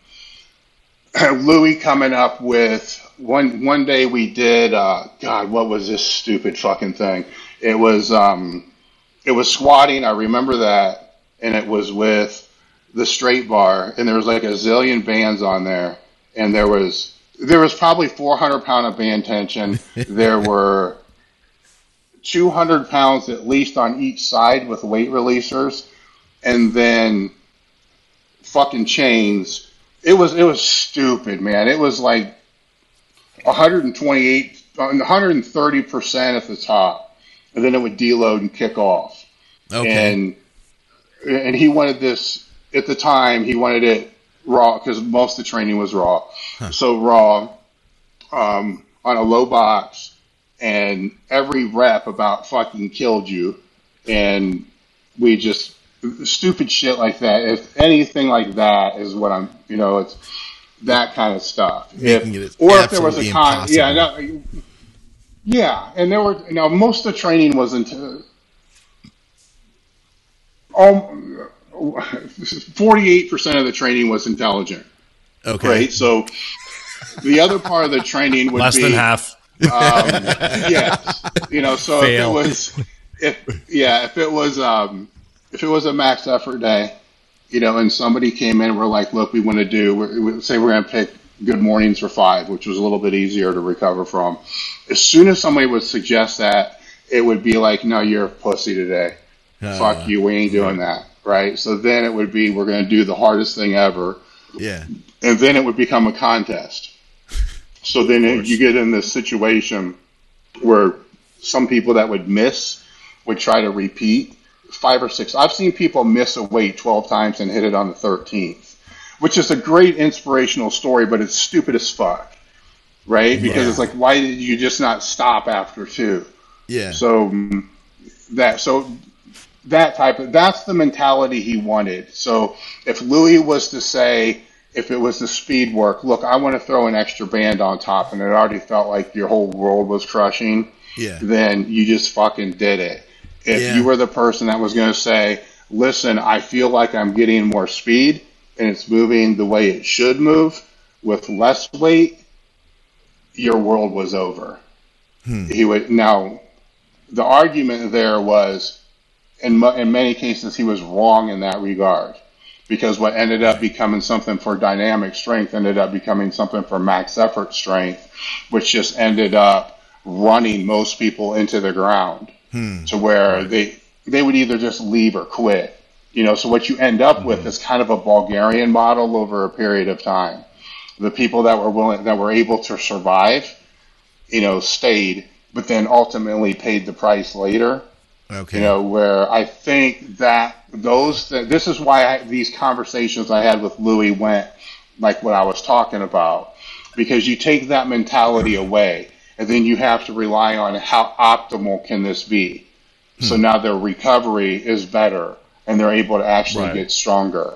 Louie coming up with one one day we did uh, God, what was this stupid fucking thing? It was um, it was squatting. I remember that, and it was with the straight bar, and there was like a zillion bands on there, and there was there was probably 400 pound of band tension. there were 200 pounds at least on each side with weight releasers, and then fucking chains. It was it was stupid, man. It was like 128, 130 percent at the top, and then it would deload and kick off. Okay. And and he wanted this at the time. He wanted it raw because most of the training was raw. Huh. So raw um, on a low box, and every rep about fucking killed you. And we just stupid shit like that. If anything like that is what I'm, you know, it's that kind of stuff. If, or if there was a con, yeah, no, yeah, and there were now most of the training wasn't. Um, forty-eight percent of the training was intelligent. Okay, right. So the other part of the training would less be, than half. Um, yes, you know. So Fail. if it was, if yeah, if it was, um, if it was a max effort day, you know, and somebody came in, we're like, look, we want to do, we say we're going to pick good mornings for five, which was a little bit easier to recover from. As soon as somebody would suggest that, it would be like, no, you're a pussy today. Uh, Fuck you, we ain't doing that. Right. So then it would be, we're going to do the hardest thing ever. Yeah. And then it would become a contest. So then it, you get in this situation where some people that would miss would try to repeat five or six. I've seen people miss a weight 12 times and hit it on the 13th, which is a great inspirational story, but it's stupid as fuck, right? Because yeah. it's like, why did you just not stop after two? Yeah. So that so that type of that's the mentality he wanted. So if Louie was to say, if it was the speed work, look, I want to throw an extra band on top, and it already felt like your whole world was crushing. Yeah. Then you just fucking did it. If Yeah. you were the person that was going to say, listen, I feel like I'm getting more speed and it's moving the way it should move with less weight, your world was over. Hmm. He would now. The argument there was, in in many cases, he was wrong in that regard, because what ended up becoming something for dynamic strength ended up becoming something for max effort strength, which just ended up running most people into the ground hmm. to where they they would either just leave or quit. You know, so what you end up with mm-hmm. is kind of a Bulgarian model over a period of time. The people that were willing that were able to survive, you know, stayed, but then ultimately paid the price later. Okay. You know, where I think that those this is why I, these conversations I had with Louie went like what I was talking about, because you take that mentality away, and then you have to rely on how optimal can this be. So hmm. now their recovery is better, and they're able to actually Right. get stronger.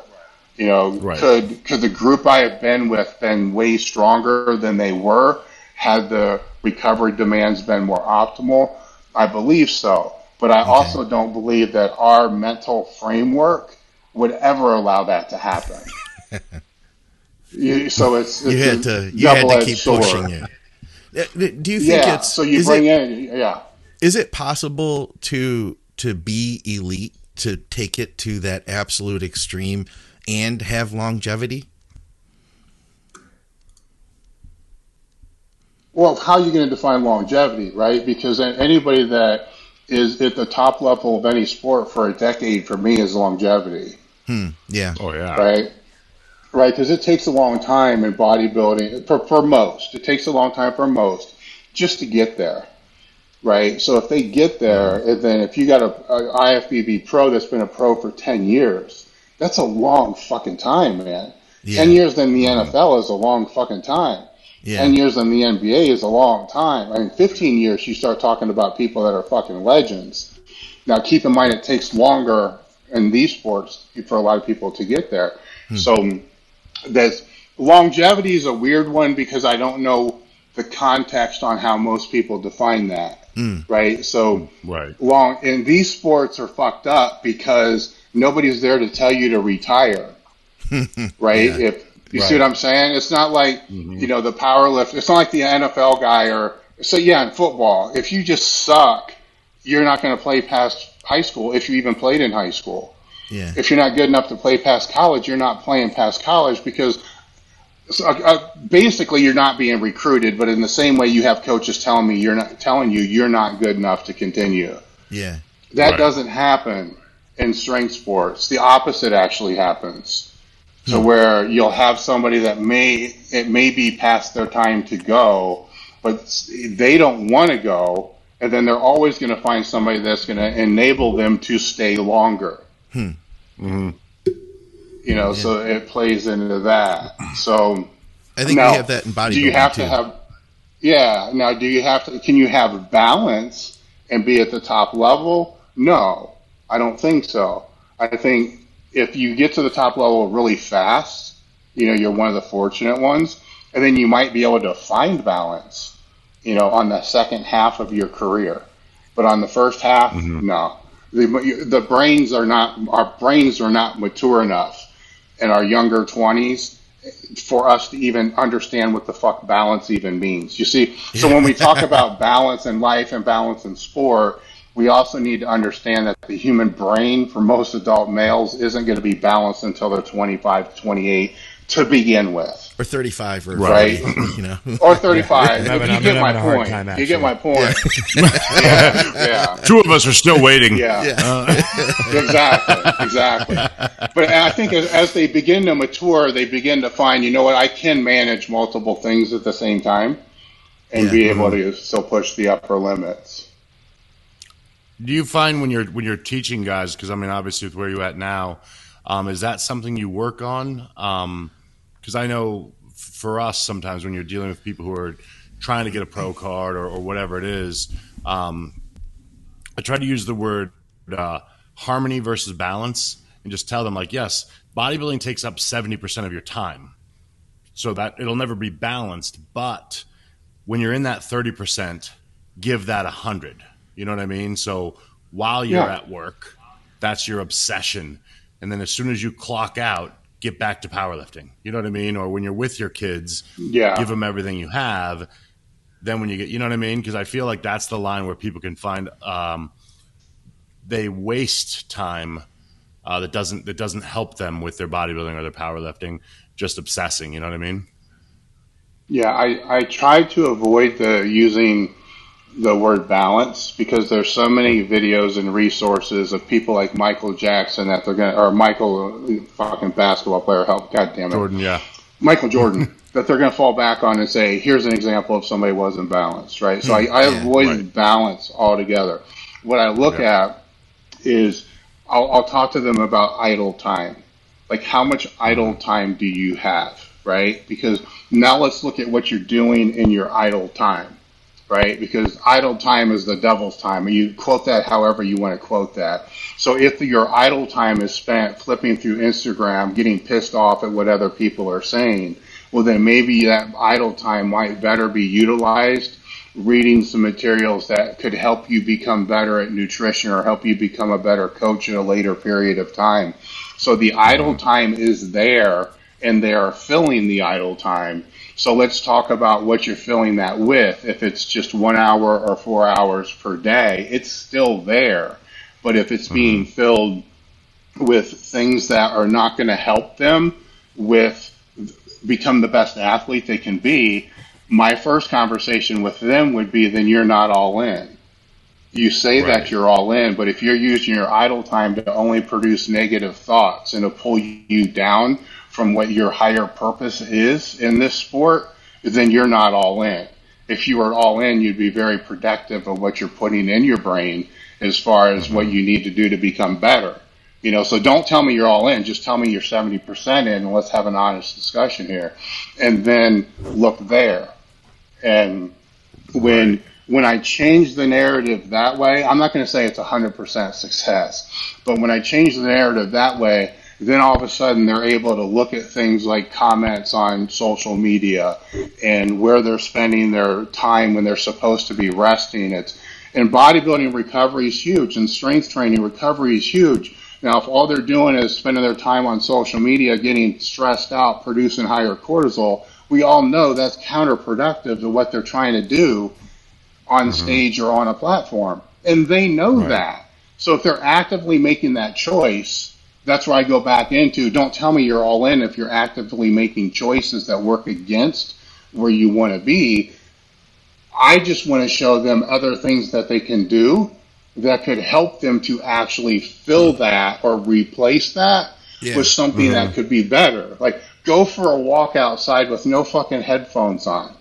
You know, Right. could could the group I have been with been way stronger than they were had the recovery demands been more optimal? I believe so, but I also don't believe that our mental framework would ever allow that to happen. you, so it's, it's you had to you had to keep sword. pushing it. Uh, Do you think Yeah, it's so you bring it, in yeah. is it possible to to be elite to take it to that absolute extreme and have longevity? Well, how are you going to define longevity, right? Because anybody that is at the top level of any sport for a decade, for me, is longevity, hmm, Yeah. Oh yeah. right? Right, because it takes a long time in bodybuilding for, for most. It takes a long time for most just to get there, right? So if they get there, mm-hmm. and then if you got a, a IFBB pro that's been a pro for ten years, that's a long fucking time, man. Yeah. Ten years in the NFL is a long fucking time. Yeah. 10 years in the NBA is a long time. I mean, 15 years, you start talking about people that are fucking legends. Now, keep in mind, it takes longer in these sports for a lot of people to get there. Hmm. So, there's longevity is a weird one because I don't know the context on how most people define that. Hmm. Right. So, Right. long and these sports are fucked up because nobody's there to tell you to retire right Yeah. if you see what i'm saying it's not like mm-hmm. you know the power lift it's not like the nfl guy or so yeah in football if you just suck you're not going to play past high school if you even played in high school Yeah. if you're not good enough to play past college you're not playing past college because so, uh, uh, basically you're not being recruited but in the same way you have coaches telling me you're not telling you you're not good enough to continue Yeah. that Right. doesn't happen in strength sports. The opposite actually happens. So hmm. where you'll have somebody that may it may be past their time to go, but they don't want to go, and then they're always going to find somebody that's going to enable them to stay longer. Hmm. Mm-hmm. You know, so it plays into that. So I think now, we have that in bodybuilding Do you have too. to have? Yeah. Now, do you have to? Can you have balance and be at the top level? No, I don't think so. I think if you get to the top level really fast, you know, you're one of the fortunate ones, and then you might be able to find balance, you know, on the second half of your career. But on the first half, mm-hmm. no. The, the brains are not. Our brains are not mature enough in our younger twenties for us to even understand what the fuck balance even means. You see, so when we talk about balance in life and balance in sport, we also need to understand that the human brain for most adult males isn't going to be balanced until they're 25 to 28 to begin with. Or 35 or Right. 40, you know. Or 35. I'm you I'm get my hard point. time, you get my point. yeah. yeah. Two of us are still waiting. Yeah, Yeah. Uh, exactly, exactly. But I think as, as they begin to mature, they begin to find, you know what, I can manage multiple things at the same time and Yeah. be mm-hmm. able to still push the upper limits. Do you find when you're when you're teaching guys? Because I mean, obviously, with where you're at now, um, is that something you work on? Um, Because I know for us, sometimes when you're dealing with people who are trying to get a pro card or, or whatever it is, um, I try to use the word uh, harmony versus balance and just tell them like, yes, bodybuilding takes up 70% of your time. So that it'll never be balanced, but when you're in that 30%, give that a 100. You know what I mean? So while you're yeah. at work, that's your obsession. And then as soon as you clock out, get back to powerlifting. You know what I mean? Or when you're with your kids, yeah. give them everything you have. Then when you get, you know what I mean? Because I feel like that's the line where people can find um, they waste time uh, that doesn't that doesn't help them with their bodybuilding or their powerlifting, just obsessing. You know what I mean? Yeah, I I try to avoid the using the word balance because there's so many videos and resources of people like Michael Jackson that they're gonna or Michael uh, fucking basketball player help God damn it Jordan yeah. Michael Jordan that they're gonna fall back on and say here's an example of somebody wasn't balanced right? So I, hmm. I yeah, avoid right. balance altogether. What I look yeah. at is I'll, I'll talk to them about idle time. Like how much idle hmm. time do you have right? Because now let's look at what you're doing in your idle time right? Because idle time is the devil's time. You quote that however you want to quote that. So if your idle time is spent flipping through Instagram, getting pissed off at what other people are saying, well, then maybe that idle time might better be utilized reading some materials that could help you become better at nutrition or help you become a better coach in a later period of time. So the idle time is there and they are filling the idle time so let's talk about what you're filling that with. If it's just one hour or four hours per day, it's still there. But if it's being mm-hmm. filled with things that are not going to help them with become the best athlete they can be, my first conversation with them would be then you're not all in. You say right. that you're all in, but if you're using your idle time to only produce negative thoughts and to pull you down from what your higher purpose is in this sport, then you're not all in. If you were all in, you'd be very protective of what you're putting in your brain as far as what you need to do to become better. You know, so don't tell me you're all in. Just tell me you're 70% in and let's have an honest discussion here. And then look there. And when, when I change the narrative that way, I'm not going to say it's 100% success, but when I change the narrative that way, then all of a sudden they're able to look at things like comments on social media and where they're spending their time when they're supposed to be resting. It's and bodybuilding recovery is huge and strength training recovery is huge. Now, if all they're doing is spending their time on social media, getting stressed out, producing higher cortisol, we all know that's counterproductive to what they're trying to do on mm-hmm. stage or on a platform. And they know right. that. So if they're actively making that choice, that's where I go back into don't tell me you're all in if you're actively making choices that work against where you want to be. I just want to show them other things that they can do that could help them to actually fill that or replace that yeah. with something mm-hmm. that could be better. Like go for a walk outside with no fucking headphones on.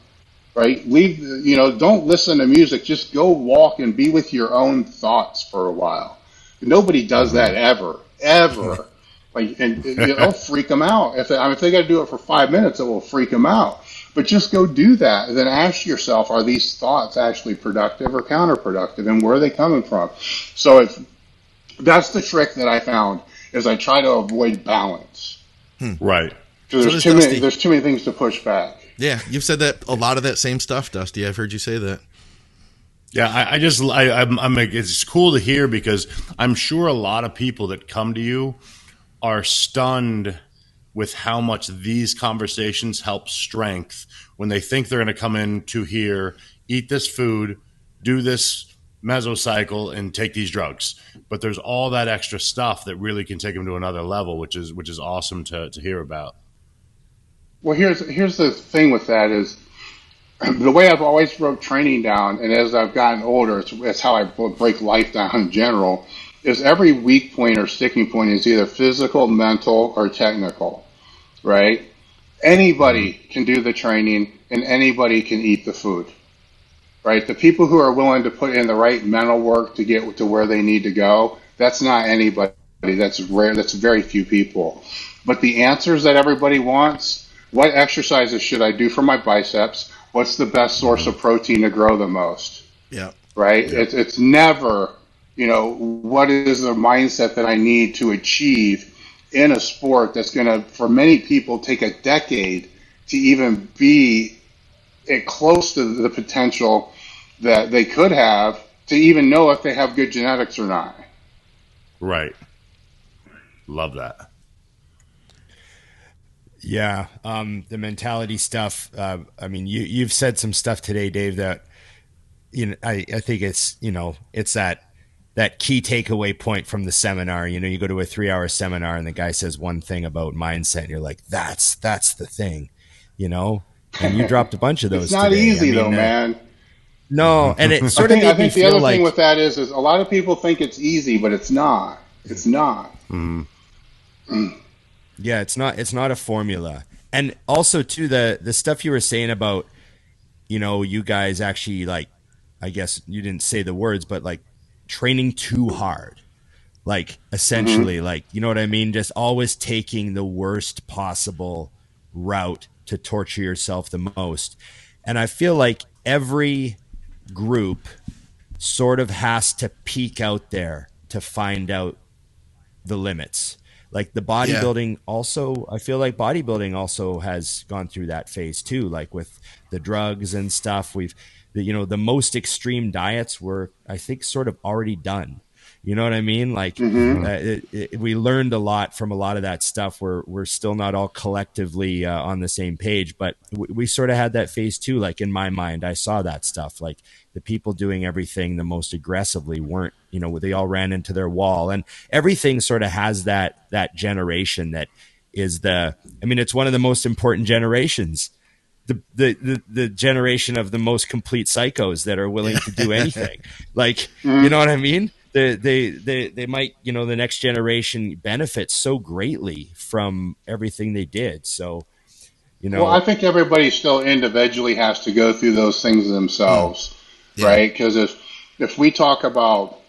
Right? Leave you know, don't listen to music, just go walk and be with your own thoughts for a while. Nobody does mm-hmm. that ever ever. Like, and it'll freak them out. If they, I mean, if they got to do it for five minutes, it will freak them out. But just go do that, and then ask yourself: Are these thoughts actually productive or counterproductive, and where are they coming from? So, if that's the trick that I found is I try to avoid balance. Hmm. Right. Because so there's too many. There's too many things to push back. Yeah, you've said that a lot of that same stuff, Dusty. I've heard you say that. Yeah, I, I just I, I'm, I'm like, it's cool to hear because I'm sure a lot of people that come to you are stunned with how much these conversations help strength when they think they're going to come in to here, eat this food, do this mesocycle, and take these drugs. But there's all that extra stuff that really can take them to another level, which is which is awesome to to hear about. Well, here's here's the thing with that is the way I've always broke training down, and as I've gotten older, it's, it's how I break life down in general, is every weak point or sticking point is either physical, mental, or technical, right? Anybody can do the training and anybody can eat the food, right? The people who are willing to put in the right mental work to get to where they need to go, that's not anybody. That's rare. That's very few people. But the answers that everybody wants, what exercises should I do for my biceps? What's the best source of protein to grow the most? Yeah. Right? Yeah. It's, it's never you know, what is the mindset that I need to achieve in a sport that's going to, for many people, take a decade to even be close to the potential that they could have to even know if they have good genetics or not. Right. Love that. Yeah, um, the mentality stuff. Uh, I mean, you you've said some stuff today, Dave. That you know, I I think it's you know it's that that key takeaway point from the seminar. You know, you go to a three hour seminar and the guy says one thing about mindset, and you're like, that's that's the thing, you know. And you dropped a bunch of those. it's not today. easy I mean, though, uh, man. No, and it sort I think, of I think the other like thing with that is, is a lot of people think it's easy, but it's not. It's not. Yeah, it's not it's not a formula. And also too the the stuff you were saying about you know, you guys actually like I guess you didn't say the words, but like training too hard. Like essentially mm-hmm. like you know what I mean? Just always taking the worst possible route to torture yourself the most. And I feel like every group sort of has to peek out there to find out the limits. Like the bodybuilding also, I feel like bodybuilding also has gone through that phase too. Like with the drugs and stuff, we've, the, you know, the most extreme diets were, I think, sort of already done. You know what I mean? Like uh, it, it, we learned a lot from a lot of that stuff. We're we're still not all collectively uh, on the same page, but we, we sort of had that phase too. Like in my mind, I saw that stuff. Like the people doing everything the most aggressively weren't. You know, they all ran into their wall, and everything sort of has that that generation that is the. I mean, it's one of the most important generations. The, the, the, the generation of the most complete psychos that are willing to do anything. like, you know what I mean? They, they they they might you know the next generation benefit so greatly from everything they did. So you know, Well, I think everybody still individually has to go through those things themselves, hmm. Yeah. right? Because if if we talk about,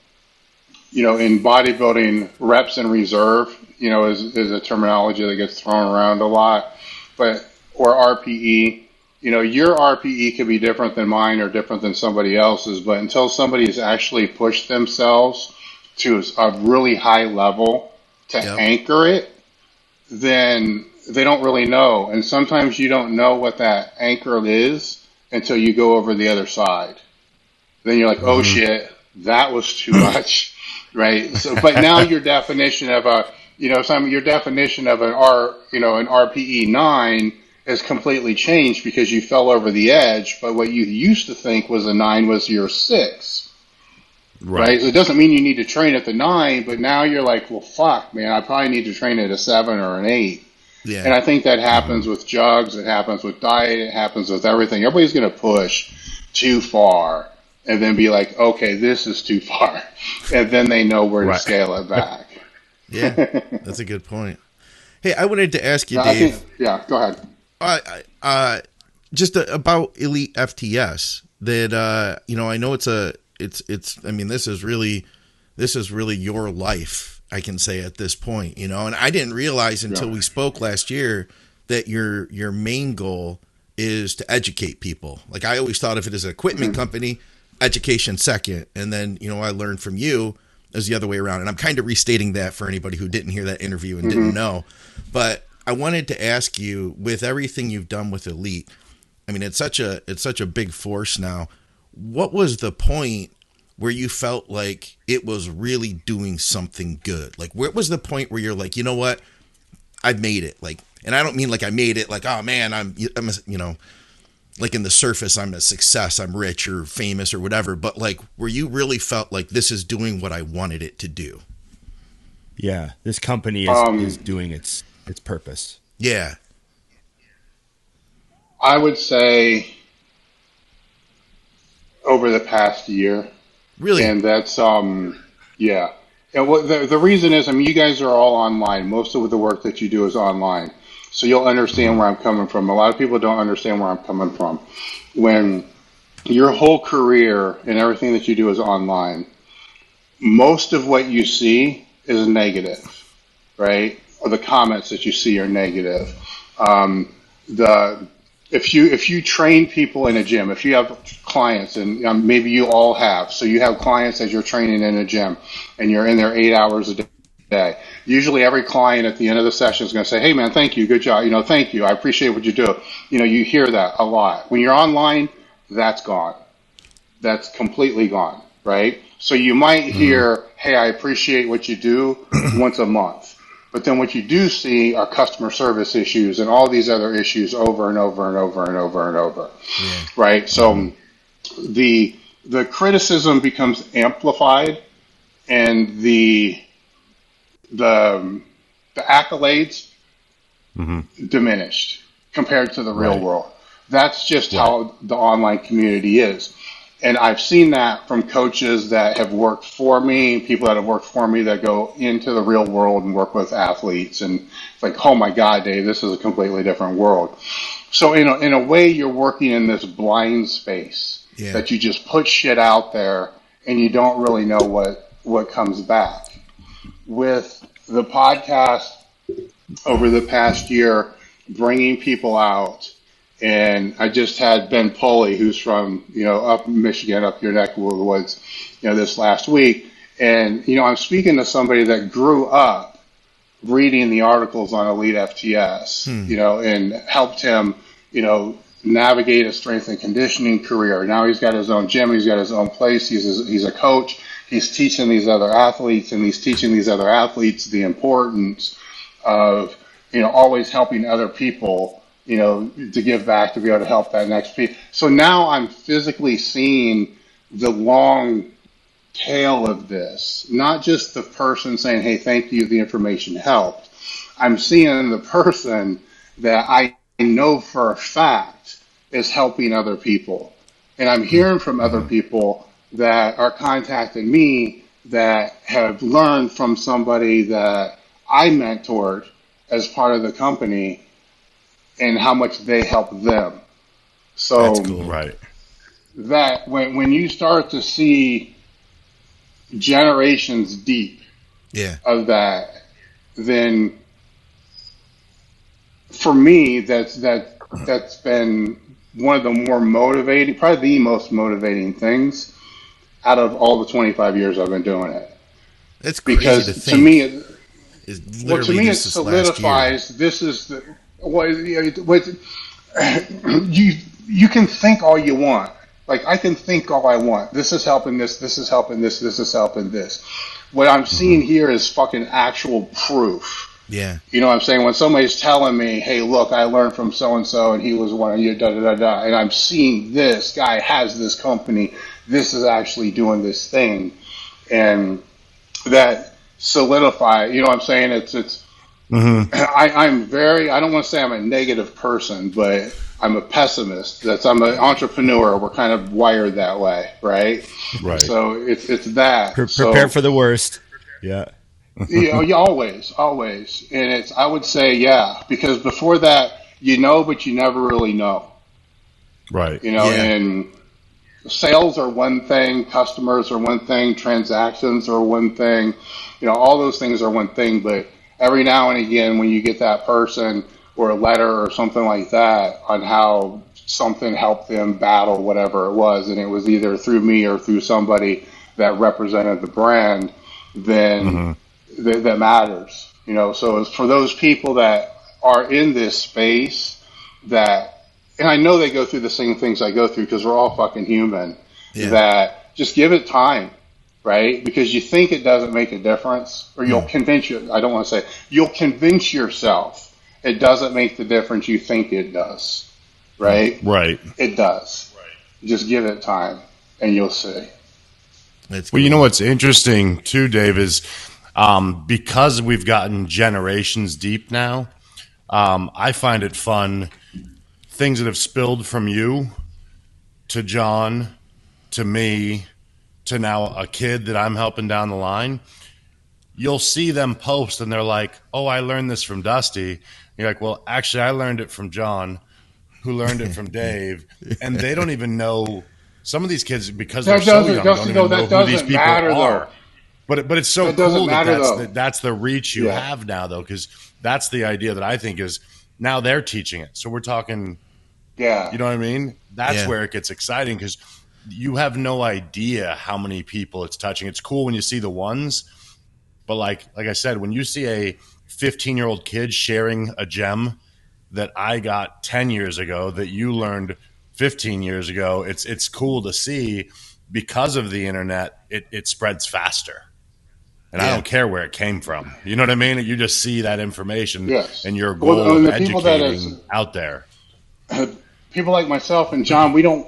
you know, in bodybuilding, reps in reserve, you know, is is a terminology that gets thrown around a lot, but or RPE, you know, your RPE could be different than mine or different than somebody else's, but until somebody has actually pushed themselves to a really high level to Yep. anchor it, then they don't really know. And sometimes you don't know what that anchor is until you go over the other side. Then you're like, oh mm-hmm. shit, that was too much, right? So, but now your definition of a, you know, some your definition of an R, you know, an RPE nine has completely changed because you fell over the edge. But what you used to think was a nine was your six right? So it doesn't mean you need to train at the nine, but now you're like, well, fuck, man, I probably need to train at a seven or an eight. Yeah. And I think that happens with jugs, it happens with diet, it happens with everything. Everybody's going to push too far and then be like, okay, this is too far. And then they know where Right. to scale it back. yeah, that's a good point. Hey, I wanted to ask you, Dave, think, yeah, go ahead. Uh, uh, just about Elite FTS. That uh, you know, I know it's a, it's, it's. I mean, this is really, this is really your life. I can say at this point, you know, and I didn't realize until Yeah. we spoke last year that your your main goal is to educate people. Like I always thought of it as an equipment company, education second, and then you know I learned from you is the other way around. And I'm kind of restating that for anybody who didn't hear that interview and didn't know. But I wanted to ask you, with everything you've done with Elite, I mean, it's such a it's such a big force now. What was the point where you felt like it was really doing something good? Like, where was the point where you're like, you know what, I've made it. Like, and I don't mean like I made it. Like, oh man, I'm I'm a, you know, like in the surface, I'm a success, I'm rich or famous or whatever. But like, where you really felt like this is doing what I wanted it to do. yeah, this company is, Um, is doing its its purpose. Yeah. I would say over the past year. Really. And that's um yeah. And what the the reason is I mean you guys are all online. Most of the work that you do is online. So you'll understand where I'm coming from. A lot of people don't understand where I'm coming from. When your whole career and everything that you do is online, most of what you see is negative, right? Or the comments that you see are negative. Um, the if you if you train people in a gym, if you have clients, and um, maybe you all have, so you have clients that you're training in a gym, and you're in there eight hours a day. Usually, every client at the end of the session is going to say, "Hey, man, thank you, good job. You know, thank you, I appreciate what you do." You know, you hear that a lot. When you're online, that's gone. That's completely gone, right? So you might hear, "Hey, I appreciate what you do," once a month but then what you do see are customer service issues and all these other issues over and over and over and over and over. Yeah. Right? So the the criticism becomes amplified and the the the accolades mm-hmm. diminished compared to the real right. world. That's just right. how the online community is and I've seen that from coaches that have worked for me, people that have worked for me that go into the real world and work with athletes. And it's like, oh my God, Dave, this is a completely different world. So in a, in a way, you're working in this blind space yeah. that you just put shit out there and you don't really know what, what comes back. With the podcast over the past year, bringing people out and I just had Ben Pulley, who's from, you know, up Michigan, up your neck of the woods, you know, this last week. And, you know, I'm speaking to somebody that grew up reading the articles on Elite FTS, hmm. you know, and helped him, you know, navigate a strength and conditioning career. Now he's got his own gym, he's got his own place, he's a, he's a coach, he's teaching these other athletes, and he's teaching these other athletes the importance of, you know, always helping other people you know, to give back to be able to help that next piece. So now I'm physically seeing the long tail of this, not just the person saying, "Hey, thank you, the information helped." I'm seeing the person that I know for a fact is helping other people, and I'm hearing from other mm-hmm. people that are contacting me that have learned from somebody that I mentored as part of the company and how much they help them. So That's cool. right. That when when you start to see generations deep yeah. of that, then for me that's that that's been one of the more motivating, probably the most motivating things out of all the 25 years I've been doing it. It's because to, to, me, it, well, to me, it solidifies this is the what, what you you can think all you want. Like I can think all I want. This is helping this. This is helping this. This is helping this. What I'm seeing mm-hmm. here is fucking actual proof. Yeah. You know what I'm saying? When somebody's telling me, hey, look, I learned from so and so and he was one of you, da da da da, and I'm seeing this guy has this company, this is actually doing this thing. And that solidify, you know what I'm saying? It's, it's, Mm-hmm. I, am very, I don't want to say I'm a negative person, but I'm a pessimist. That's I'm an entrepreneur. We're kind of wired that way, right? Right. So it's it's that. Pre- prepare so, for the worst. Yeah. you know, always, always, and it's I would say yeah, because before that you know, but you never really know. Right. You know, yeah. and sales are one thing, customers are one thing, transactions are one thing. You know, all those things are one thing, but every now and again when you get that person or a letter or something like that on how something helped them battle whatever it was, and it was either through me or through somebody that represented the brand, then mm-hmm. th- that matters. You know, so it's for those people that are in this space that, and I know they go through the same things I go through because we're all fucking human. Yeah. That just give it time right? Because you think it doesn't make a difference, or you'll convince you. I don't want to say you'll convince yourself it doesn't make the difference you think it does, right? Right. It does. Right. Just give it time, and you'll see. Well, you know what's interesting too, Dave, is um, because we've gotten generations deep now. Um, I find it fun things that have spilled from you to John to me to now a kid that I'm helping down the line, you'll see them post and they're like, "Oh, I learned this from Dusty." You're like, "Well, actually, I learned it from John, who learned it from Dave," and they don't even know. Some of these kids, because they're so young, don't even know who these people matter, are. Though. But but it's so cool that that's, the, that's the reach you yeah. have now, though, because that's the idea that I think is now they're teaching it. So we're talking Yeah. You know what I mean? That's Yeah. where it gets exciting because you have no idea how many people it's touching. It's cool when you see the ones, but like like I said, when you see a 15 year old kid sharing a gem that I got 10 years ago that you learned 15 years ago, it's it's cool to see because of the internet. It it spreads faster. And I don't care where it came from. You know what I mean? You just see that information Yes. and your Well, goal and of the educating is- out there. people like myself and John, we don't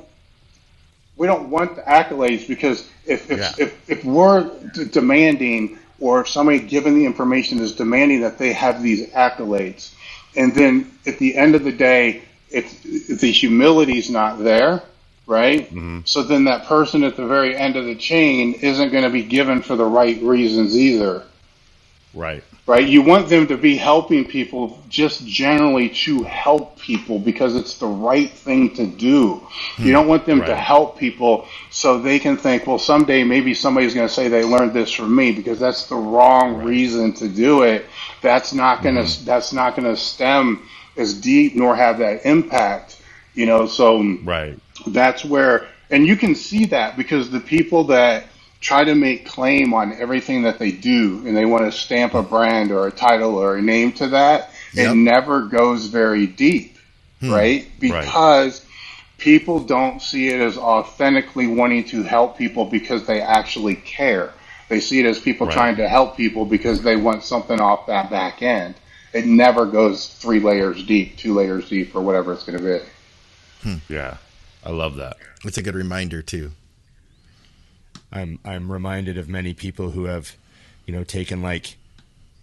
we don't want the accolades because if if, Yeah. if, if we're d- demanding or if somebody given the information is demanding that they have these accolades, and then at the end of the day, if, if the humility's not there, right? Mm-hmm. So then that person at the very end of the chain isn't going to be given for the right reasons either Right. right? You want them to be helping people just generally to help people because it's the right thing to do. You don't want them to help people so they can think, well, someday maybe somebody's going to say they learned this from me because that's the wrong reason to do it. That's not going to mm-hmm. that's not going to stem as deep nor have that impact. You know, so Right. that's where and you can see that because the people that try to make claim on everything that they do and they want to stamp a brand or a title or a name to that Yep. it never goes very deep hmm. right because people don't see it as authentically wanting to help people because they actually care they see it as people Right. trying to help people because they want something off that back end it never goes three layers deep two layers deep or whatever it's going to be hmm. Yeah. I love that. It's a good reminder too. I'm I'm reminded of many people who have, you know, taken like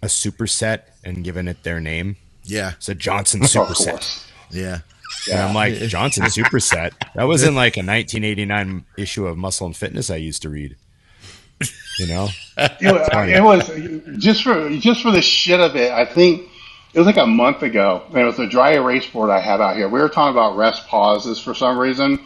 a superset and given it their name. Yeah, It's a Johnson superset. yeah, And I'm like, Johnson superset? That was in like a 1989 issue of Muscle and Fitness I used to read. You know? it, was, it was just for just for the shit of it. I think it was like a month ago. And it was a dry erase board I had out here. We were talking about rest pauses for some reason,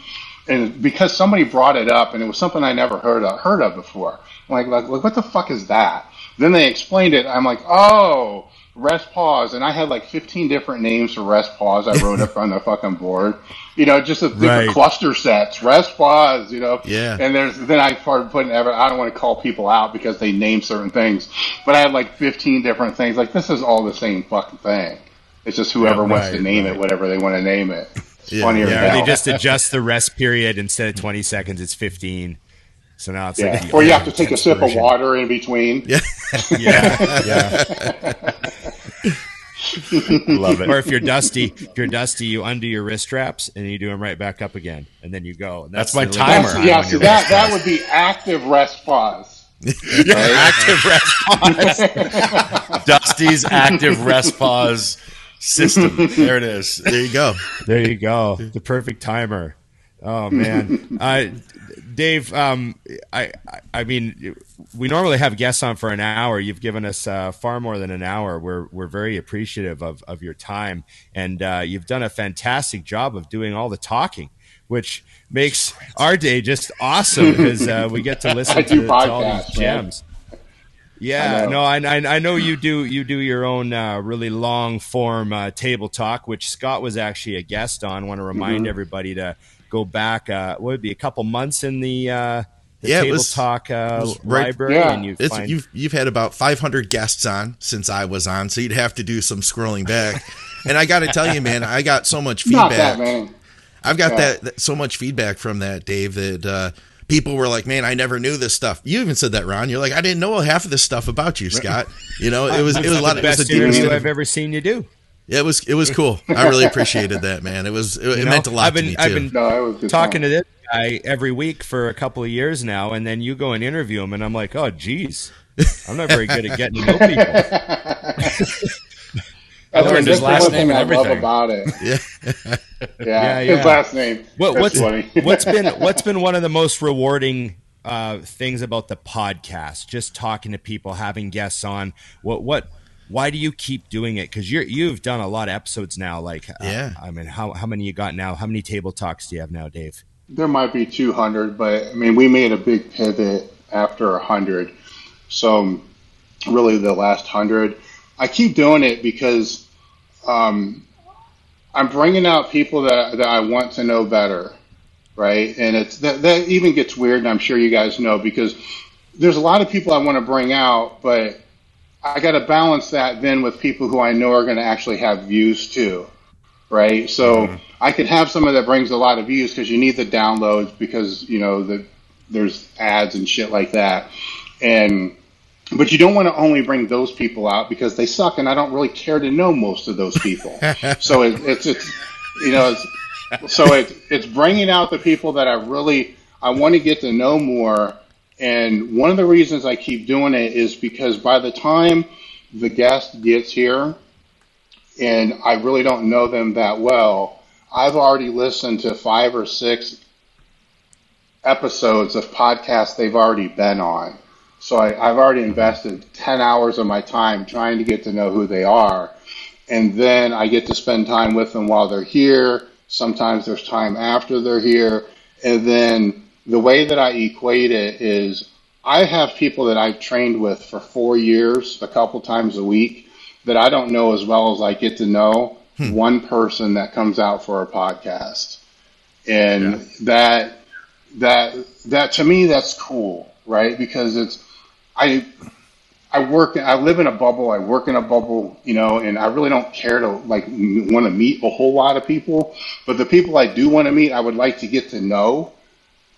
and because somebody brought it up, and it was something I never heard of, heard of before. I'm like, like, like, what the fuck is that? Then they explained it. I'm like, oh, rest pause, and I had like 15 different names for rest pause. I wrote up on the fucking board. You know, just a different Right. cluster sets, rest pause. You know, Yeah. and there's then I started putting ever. I don't want to call people out because they name certain things, but I had like 15 different things. Like this is all the same fucking thing. It's just whoever Yeah, wants to name right. it, whatever they want to name it. It's Yeah, funnier Yeah, than or they just adjust the rest period instead of 20 seconds, it's 15. So now it's yeah. like Or you have to take a intense sip of water in between. yeah. Yeah, yeah. Love it. Or if you're dusty, if you're dusty, you undo your wrist straps and you do them right back up again, and then you go. And That's my timer. That's, yeah, so that that would be active rest pause. active rest pause. Dusty's active rest pause system. There it is. There you go. There you go. The perfect timer. Oh man, uh, Dave. Um, I, I, I mean, we normally have guests on for an hour. You've given us uh, far more than an hour. We're we're very appreciative of of your time, and uh, you've done a fantastic job of doing all the talking, which makes our day just awesome because uh, we get to listen to, to all podcasts, these man. gems. Yeah, I no, I, I I know you do you do your own uh, really long form uh, table talk, which Scott was actually a guest on. Want to remind Mm-hmm. everybody to go back. Uh, what would it be a couple months in the, uh, the Yeah, table was- talk uh, right- library, Yeah. and you It's, find you've you've had about 500 guests on since I was on, so you'd have to do some scrolling back. and I got to tell you, man, I got so much Not feedback. that man. I've got Yeah. that, that so much feedback from that, Dave. That uh, people were like, "Man, I never knew this stuff." You even said that, Ron. You're like, "I didn't know half of this stuff about you, Scott." You know, it was it was a lot. the It was best the interview interview. I've ever seen you do. Yeah, it was it was cool. I really appreciated that, man. It was it, it You know? meant a lot I've been to me I've too. been No, that was talking time. to this guy every week for a couple of years now, and then you go and interview him, and I'm like, oh, geez, I'm not very good at getting to know people. That's, learned his last name thing and I love everything. about it. yeah, Yeah, Yeah, yeah. his last name. What, what's what's been what's been one of the most rewarding uh, things about the podcast? Just talking to people, having guests on. What what? Why do you keep doing it? Because you're you've done a lot of episodes now. Like, uh, Yeah. I mean, how how many you got now? How many table talks do you have now, Dave? There might be 200, but I mean, we made a big pivot after 100. So, really, the last 100, I keep doing it because um, I'm bringing out people that that I want to know better, right? And it's that that even gets weird, and I'm sure you guys know because there's a lot of people I want to bring out, but I got to balance that then with people who I know are going to actually have views too, right? So mm-hmm. I could have someone that brings a lot of views because you need the downloads because you know the there's ads and shit like that, and but you don't want to only bring those people out because they suck, and I don't really care to know most of those people. so it, it's it's you know it's, so it's it's bringing out the people that I really I want to get to know more. And one of the reasons I keep doing it is because by the time the guest gets here, and I really don't know them that well, I've already listened to five or six episodes of podcasts they've already been on. So I, have already invested 10 hours of my time trying to get to know who they are. And then I get to spend time with them while they're here. Sometimes there's time after they're here. And then the way that I equate it is I have people that I've trained with for four years, a couple times a week, that I don't know as well as I get to know hmm. one person that comes out for a podcast. And yeah. that, that, that to me, that's cool, right? Because it's, I I work I live in a bubble. I work in a bubble, you know, and I really don't care to like want to meet a whole lot of people. But the people I do want to meet, I would like to get to know,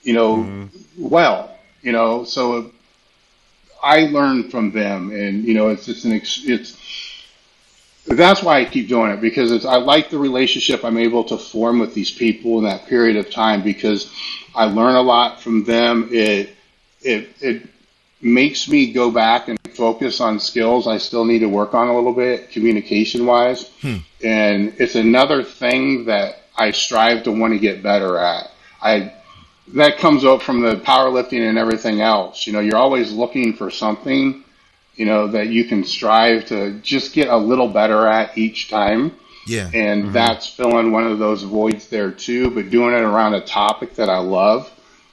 you know, mm-hmm. well, you know. So I learn from them, and you know, it's it's an it's that's why I keep doing it because it's I like the relationship I'm able to form with these people in that period of time because I learn a lot from them. It it it makes me go back and focus on skills I still need to work on a little bit communication wise. Hmm. And it's another thing that I strive to want to get better at. I that comes up from the powerlifting and everything else. You know, you're always looking for something, you know, that you can strive to just get a little better at each time. Yeah. And mm-hmm. that's filling one of those voids there too, but doing it around a topic that I love,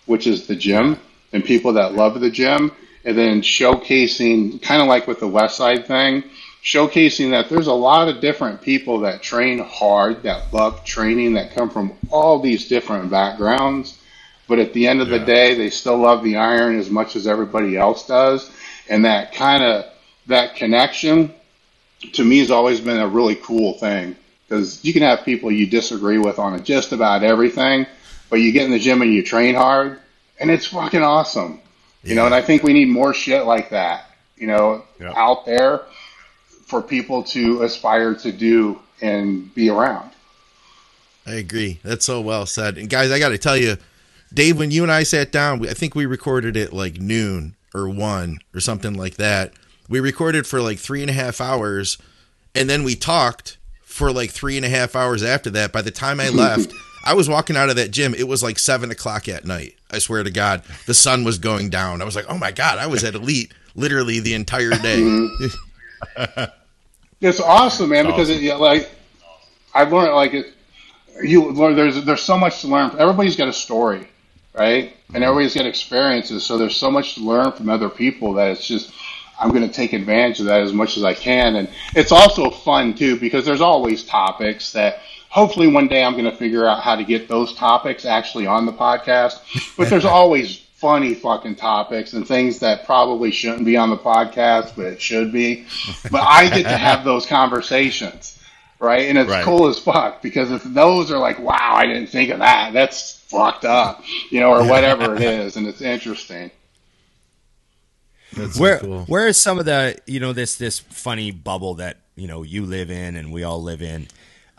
which is the gym and people that love the gym and then showcasing, kind of like with the West Side thing, showcasing that there's a lot of different people that train hard, that love training, that come from all these different backgrounds. But at the end of yeah. the day, they still love the iron as much as everybody else does. And that kind of, that connection to me has always been a really cool thing because you can have people you disagree with on just about everything, but you get in the gym and you train hard and it's fucking awesome. You know, and I think we need more shit like that, you know, yep. out there for people to aspire to do and be around. I agree. That's so well said. And guys, I got to tell you, Dave, when you and I sat down, I think we recorded it like noon or one or something like that. We recorded for like three and a half hours, and then we talked for like three and a half hours after that. By the time I left, I was walking out of that gym. It was like seven o'clock at night. I swear to God, the sun was going down. I was like, oh my God, I was at Elite literally the entire day. Mm-hmm. it's awesome, man, because awesome. it, like I learned like it. You learn there's there's so much to learn. Everybody's got a story, right? And mm-hmm. everybody's got experiences. So there's so much to learn from other people that it's just I'm going to take advantage of that as much as I can. And it's also fun too because there's always topics that hopefully one day I'm going to figure out how to get those topics actually on the podcast. But there's always funny fucking topics and things that probably shouldn't be on the podcast, but it should be. But I get to have those conversations, right? And it's right. cool as fuck because if those are like, wow, I didn't think of that. That's fucked up, you know, or whatever it is, and it's interesting. That's where so cool. where is some of the you know this this funny bubble that you know you live in and we all live in?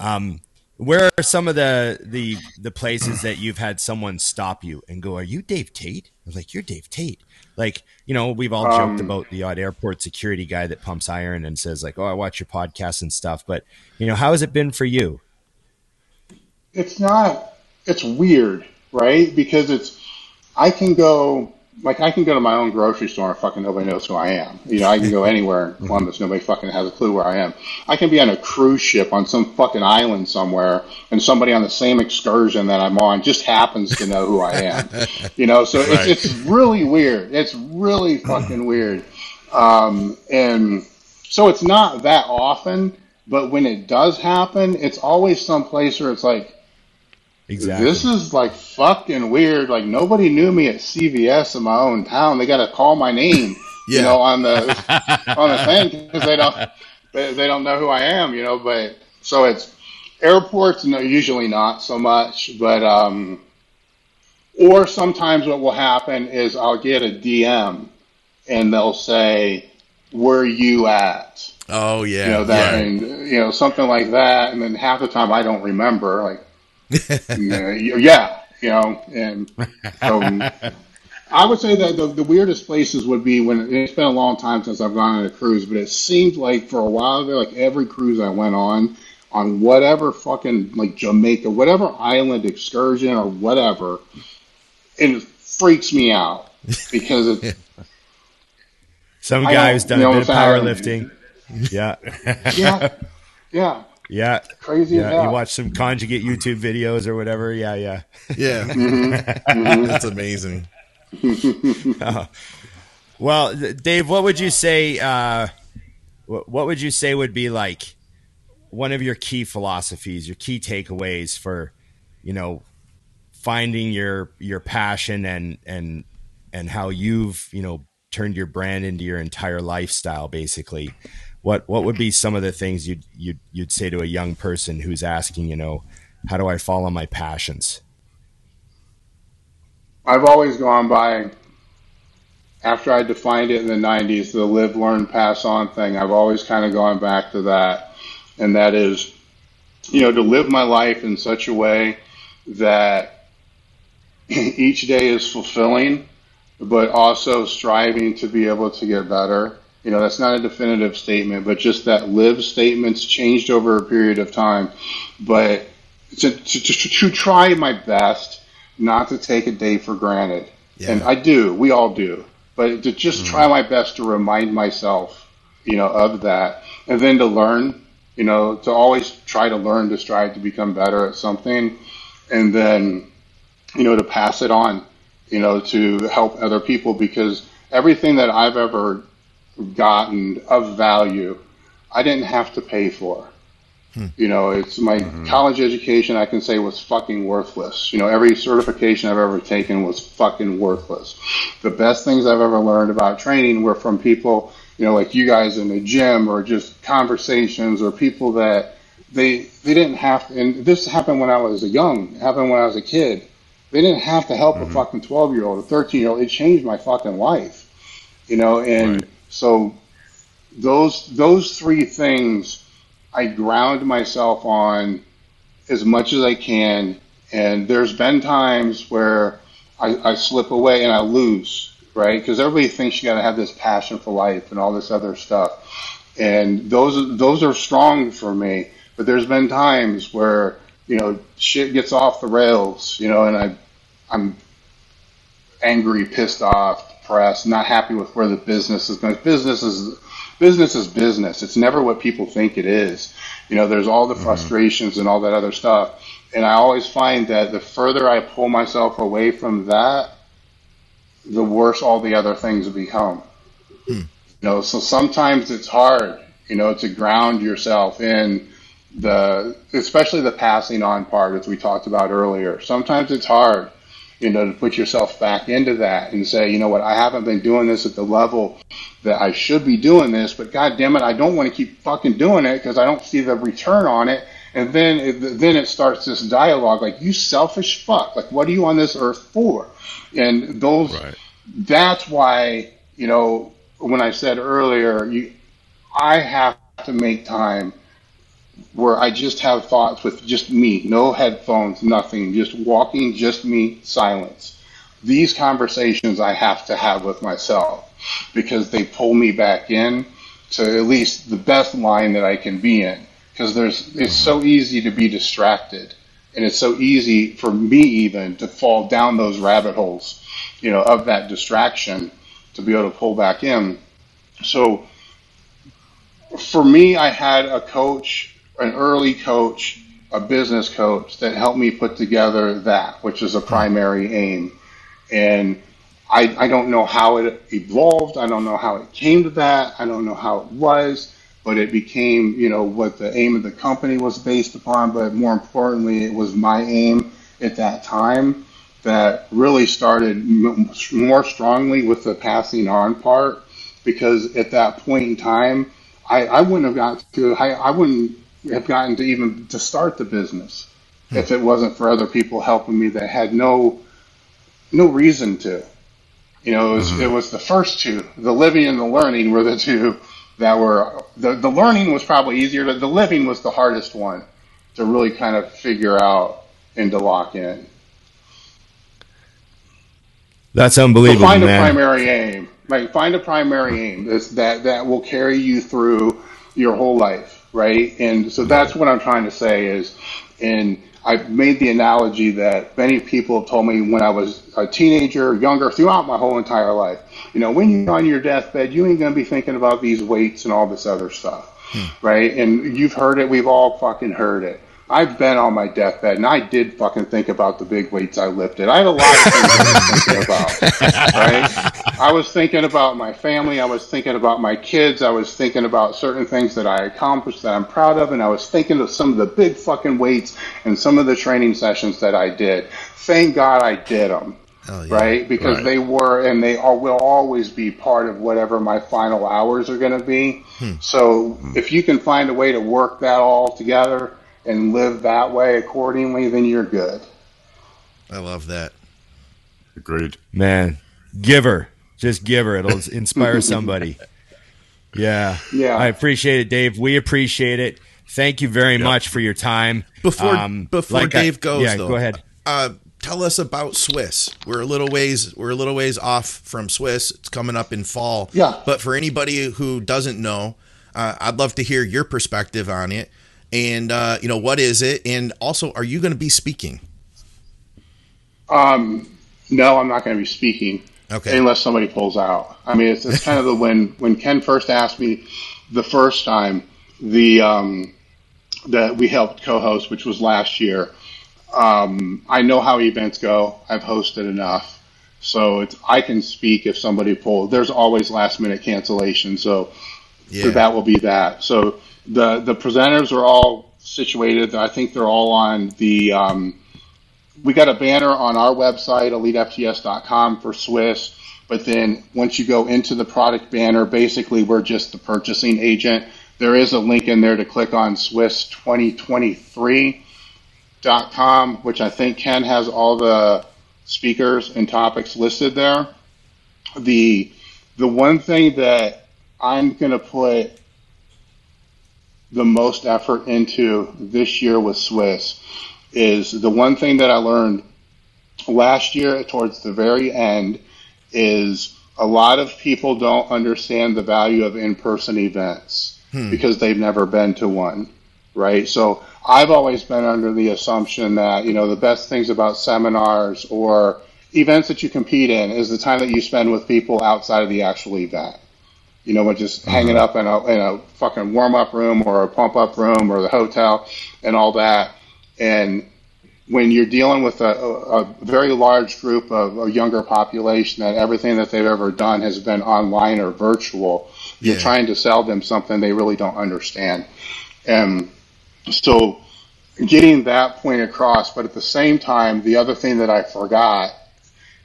Um, where are some of the the the places that you've had someone stop you and go, "Are you Dave Tate?" I was like, "You're Dave Tate." Like, you know, we've all um, joked about the odd airport security guy that pumps iron and says like, "Oh, I watch your podcast and stuff." But you know, how has it been for you? It's not. It's weird, right? Because it's. I can go like I can go to my own grocery store and fucking nobody knows who I am. You know, I can go anywhere in Columbus, nobody fucking has a clue where I am. I can be on a cruise ship on some fucking island somewhere, and somebody on the same excursion that I'm on just happens to know who I am. You know, so right. it's it's really weird. It's really fucking weird, um, and so it's not that often. But when it does happen, it's always some place where it's like, Exactly. this is like fucking weird. Like nobody knew me at CVS in my own town. They got to call my name, Yeah. you know, on the on the thing because they don't they, they don't know who I am, you know. But so it's airports, no, usually not so much, but um, or sometimes what will happen is I'll get a DM and they'll say, "Where you at?" Oh yeah. You know that, yeah. and you know something like that, and then half the time I don't remember, like. Yeah, yeah, you know, and so I would say that the, the weirdest places would be when it's been a long time since I've gone on a cruise, but it seemed like for a while there, like every cruise I went on, on whatever fucking like Jamaica, whatever island excursion or whatever, it freaks me out because it's Some guy who's done a bit of what I'm saying? powerlifting. Yeah. yeah, yeah, Yeah. crazy Yeah. hell. You watch some conjugate YouTube videos or whatever. Yeah. Yeah. yeah. Mm-hmm. That's amazing. Well, Dave, what would you say? Uh, what would you say would be like one of your key philosophies, your key takeaways for, you know, finding your your passion and and and how you've you know turned your brand into your entire lifestyle, basically. What what would be some of the things you'd you'd you'd say to a young person who's asking, you know, how do I follow my passions? I've always gone by, after I defined it in the 90s, the live, learn, pass on thing. I've always kind of gone back to that. And that is, you know, to live my life in such a way that each day is fulfilling, but also striving to be able to get better. You know, that's not a definitive statement, but just that live statement's changed over a period of time. But to, to, to, to try my best not to take a day for granted. Yeah. And I do, we all do. But to just mm-hmm. try my best to remind myself, you know, of that. And then to learn, you know, to always try to learn to strive to become better at something. And then, you know, to pass it on, you know, to help other people because everything that I've ever gotten of value, I didn't have to pay for. Hmm. You know, it's my mm-hmm. college education I can say was fucking worthless. You know, every certification I've ever taken was fucking worthless. The best things I've ever learned about training were from people, you know, like you guys in the gym or just conversations or people that they they didn't have to and this happened when I was a young, it happened when I was a kid. They didn't have to help a mm-hmm. fucking 12 year old, a 13 year old. It changed my fucking life. You know, and so those those three things I ground myself on as much as I can. And there's been times where I, I slip away and I lose, right? Because everybody thinks you got to have this passion for life and all this other stuff. And those those are strong for me. But there's been times where you know shit gets off the rails, you know, and I I'm angry, pissed off, depressed, not happy with where the business is going. Business is business is business. It's never what people think it is. You know, there's all the mm-hmm. frustrations and all that other stuff. And I always find that the further I pull myself away from that, the worse all the other things become. Hmm. You know, so sometimes it's hard, you know, to ground yourself in the, especially the passing on part, as we talked about earlier. Sometimes it's hard, you know, to put yourself back into that and say, you know what, I haven't been doing this at the level that I should be doing this, but God damn it, I don't want to keep fucking doing it because I don't see the return on it. And then, it, then it starts this dialogue like, you selfish fuck. Like, what are you on this earth for? And those, Right. that's why, you know, when I said earlier, you, I have to make time where I just have thoughts with just me, no headphones, nothing, just walking, just me, silence. These conversations I have to have with myself because they pull me back in to at least the best line that I can be in. Because there's, it's so easy to be distracted, and it's so easy for me even to fall down those rabbit holes, you know, of that distraction to be able to pull back in. So for me, I had a coach, an early coach, a business coach that helped me put together that, which is a primary aim. And I, I don't know how it evolved. I don't know how it came to that. I don't know how it was. But it became, you know, what the aim of the company was based upon. But more importantly, it was my aim at that time that really started more strongly with the passing on part because at that point in time, I, I wouldn't have got to, I, I wouldn't have gotten to even to start the business hmm. if it wasn't for other people helping me that had no, no reason to. You know, it was, mm-hmm. it was the first two, the living and the learning were the two that were the, the learning was probably easier. The, the living was the hardest one to really kind of figure out and to lock in. That's unbelievable. So find man. a primary aim. Right. Find a primary aim that that will carry you through your whole life. Right. And so that's what I'm trying to say is, and I've made the analogy that many people have told me when I was a teenager, younger, throughout my whole entire life. You know, when you're on your deathbed, you ain't gonna be thinking about these weights and all this other stuff, hmm. right? And you've heard it. We've all fucking heard it. I've been on my deathbed and I did fucking think about the big weights I lifted. I had a lot of things I was thinking about, right? I was thinking about my family. I was thinking about my kids. I was thinking about certain things that I accomplished that I'm proud of. And I was thinking of some of the big fucking weights and some of the training sessions that I did. Thank God I did them. Yeah. Right? Because right. they were and they are, will always be part of whatever my final hours are going to be. Hmm. So hmm. if you can find a way to work that all together, and live that way accordingly, then you're good. I love that. Agreed. Man, giver. Just give her. It'll inspire somebody. Yeah. Yeah. I appreciate it, Dave. We appreciate it. Thank you very yep. much for your time. Before um, before like Dave I, goes, yeah, though, go ahead. Uh, tell us about SWIS. We're a little ways we're a little ways off from SWIS. It's coming up in fall. Yeah. But for anybody who doesn't know, uh, I'd love to hear your perspective on it and uh, you know what is it and also are you going to be speaking um no i'm not going to be speaking okay unless somebody pulls out i mean it's, it's kind of the when when ken first asked me the first time the um that we helped co-host which was last year um i know how events go i've hosted enough so it's i can speak if somebody pulls there's always last minute cancellation so, yeah. so that will be that so the the presenters are all situated. I think they're all on the. Um, we got a banner on our website, elitefts.com for SWIS. But then once you go into the product banner, basically we're just the purchasing agent. There is a link in there to click on SWIS2023.com, which I think Ken has all the speakers and topics listed there. The the one thing that I'm going to put the most effort into this year with SWIS is the one thing that I learned last year towards the very end is a lot of people don't understand the value of in-person events hmm. because they've never been to one, right? So I've always been under the assumption that, you know, the best things about seminars or events that you compete in is the time that you spend with people outside of the actual event you know, just uh-huh. hanging up in a, in a fucking warm up room or a pump up room or the hotel and all that. And when you're dealing with a, a, very large group of a younger population that everything that they've ever done has been online or virtual, yeah. you're trying to sell them something they really don't understand. And so getting that point across, but at the same time, the other thing that I forgot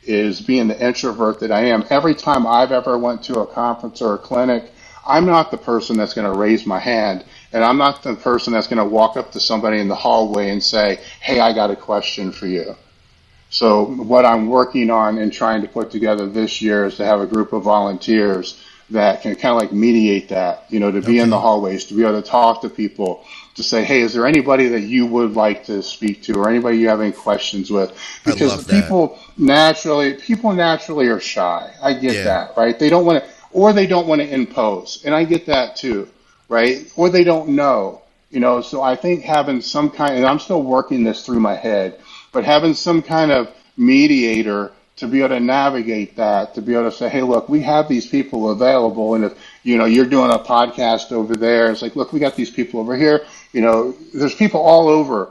is being the introvert that I am. Every time I've ever went to a conference or a clinic, I'm not the person that's going to raise my hand, and I'm not the person that's going to walk up to somebody in the hallway and say, "Hey, I got a question for you." So what I'm working on and trying to put together this year is to have a group of volunteers that can kind of like mediate that, you know, to be okay. in the hallways, to be able to talk to people, to say, hey, is there anybody that you would like to speak to or anybody you have any questions with? Because people naturally, people naturally are shy. I get yeah. that, right? They don't want to, or they don't want to impose. And I get that too, right? Or they don't know, you know, so I think having some kind, and I'm still working this through my head, but having some kind of mediator to be able to navigate that, to be able to say, hey, look, we have these people available. And if, you know, you're doing a podcast over there, it's like, look, we got these people over here. You know, there's people all over.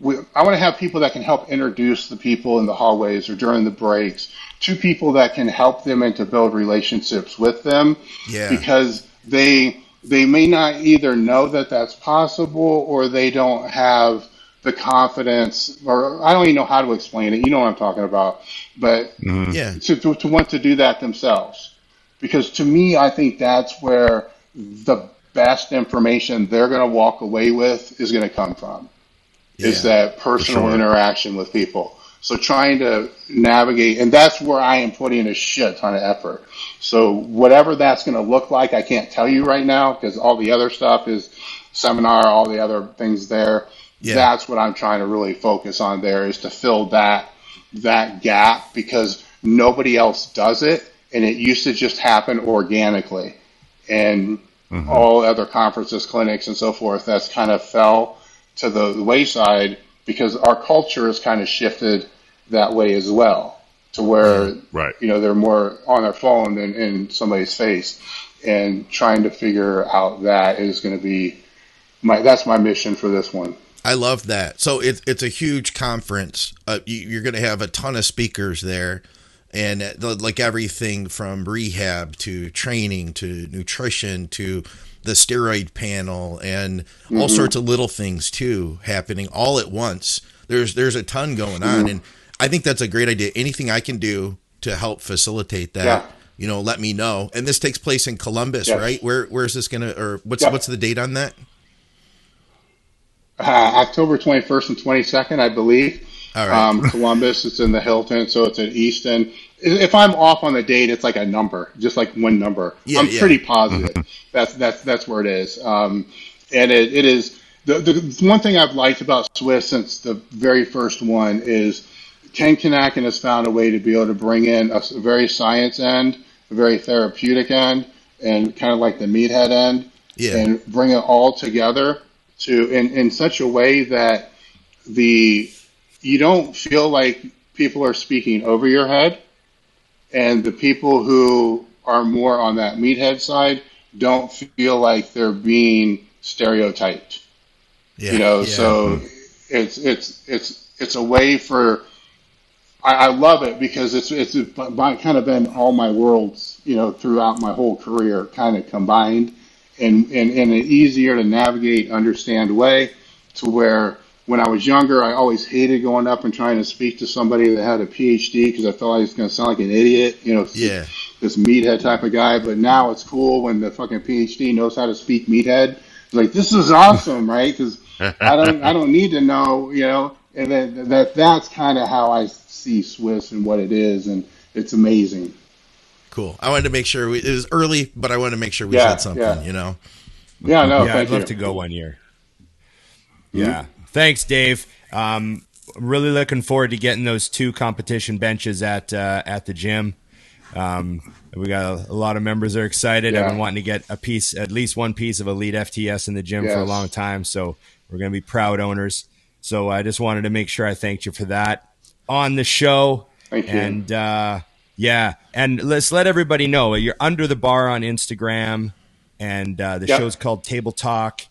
We, I want to have people that can help introduce the people in the hallways or during the breaks to people that can help them and to build relationships with them. Yeah. Because they, they may not either know that that's possible or they don't have the confidence, or I don't even know how to explain it. You know what I'm talking about, but mm-hmm. Yeah. to, to, to want to do that themselves. Because to me, I think that's where the best information they're going to walk away with is going to come from. Is that personal sure. interaction with people. So trying to navigate, and that's where I am putting a shit ton of effort. So whatever that's going to look like, I can't tell you right now because all the other stuff is seminar, all the other things there. Yeah. That's what I'm trying to really focus on there is to fill that that gap because nobody else does it, and it used to just happen organically, and mm-hmm. all other conferences, clinics, and so forth. That's kind of fell to the wayside because our culture has kind of shifted that way as well, to where Right. you know they're more on their phone than in somebody's face, and trying to figure out that is going to be my that's my mission for this one. I love that. So it's it's a huge conference. Uh, you, you're going to have a ton of speakers there, and the- like everything from rehab to training to nutrition to the steroid panel and all sorts of little things too happening all at once. There's there's a ton going on, and I think that's a great idea. Anything I can do to help facilitate that. Yeah. You know, let me know. And this takes place in Columbus, Yes. right? Where where is this gonna or what's Yeah. what's the date on that? Uh, October 21st and 22nd, I believe. All right. Um, Columbus, it's in the Hilton, so it's at Easton. If I'm off on the date, it's like a number, just like one number. Yeah, I'm pretty positive that's that's that's where it is. Um, and it, it is the, the one thing I've liked about SWIS since the very first one is Ken Kinakin has found a way to be able to bring in a very science end, a very therapeutic end, and kind of like the meathead end, Yeah. and bring it all together to in, in such a way that the you don't feel like people are speaking over your head, and the people who are more on that meathead side don't feel like they're being stereotyped Yeah. you know yeah. so it's it's it's it's a way for I, I love it because it's it's by- kind of been all my worlds you know throughout my whole career kind of combined in, in, in an easier to navigate understand way to where when I was younger I always hated going up and trying to speak to somebody that had a PhD because I felt like I was going to sound like an idiot you know Yeah. this meathead type of guy, but now it's cool when the fucking PhD knows how to speak meathead. It's like this is awesome, right? Because I don't I don't need to know, you know, and then that that's kind of how I see SWIS and what it is, and it's amazing. Cool. I wanted to make sure we, it was early, but I wanted to make sure we Yeah, said something. yeah. You know. Yeah, no, yeah, thank I'd love to go one year. Yeah. Thanks, Dave. Um, I'm really looking forward to getting those two competition benches at uh, at the gym. Um, we got a, a lot of members are excited. Yeah. I've been wanting to get a piece, at least one piece of Elite FTS in the gym for a long time. So we're going to be proud owners. So I just wanted to make sure I thanked you for that on the show. Thank you. And uh, yeah, and let's let everybody know you're under the bar on Instagram, and uh, the Yep. show's called Table Talk,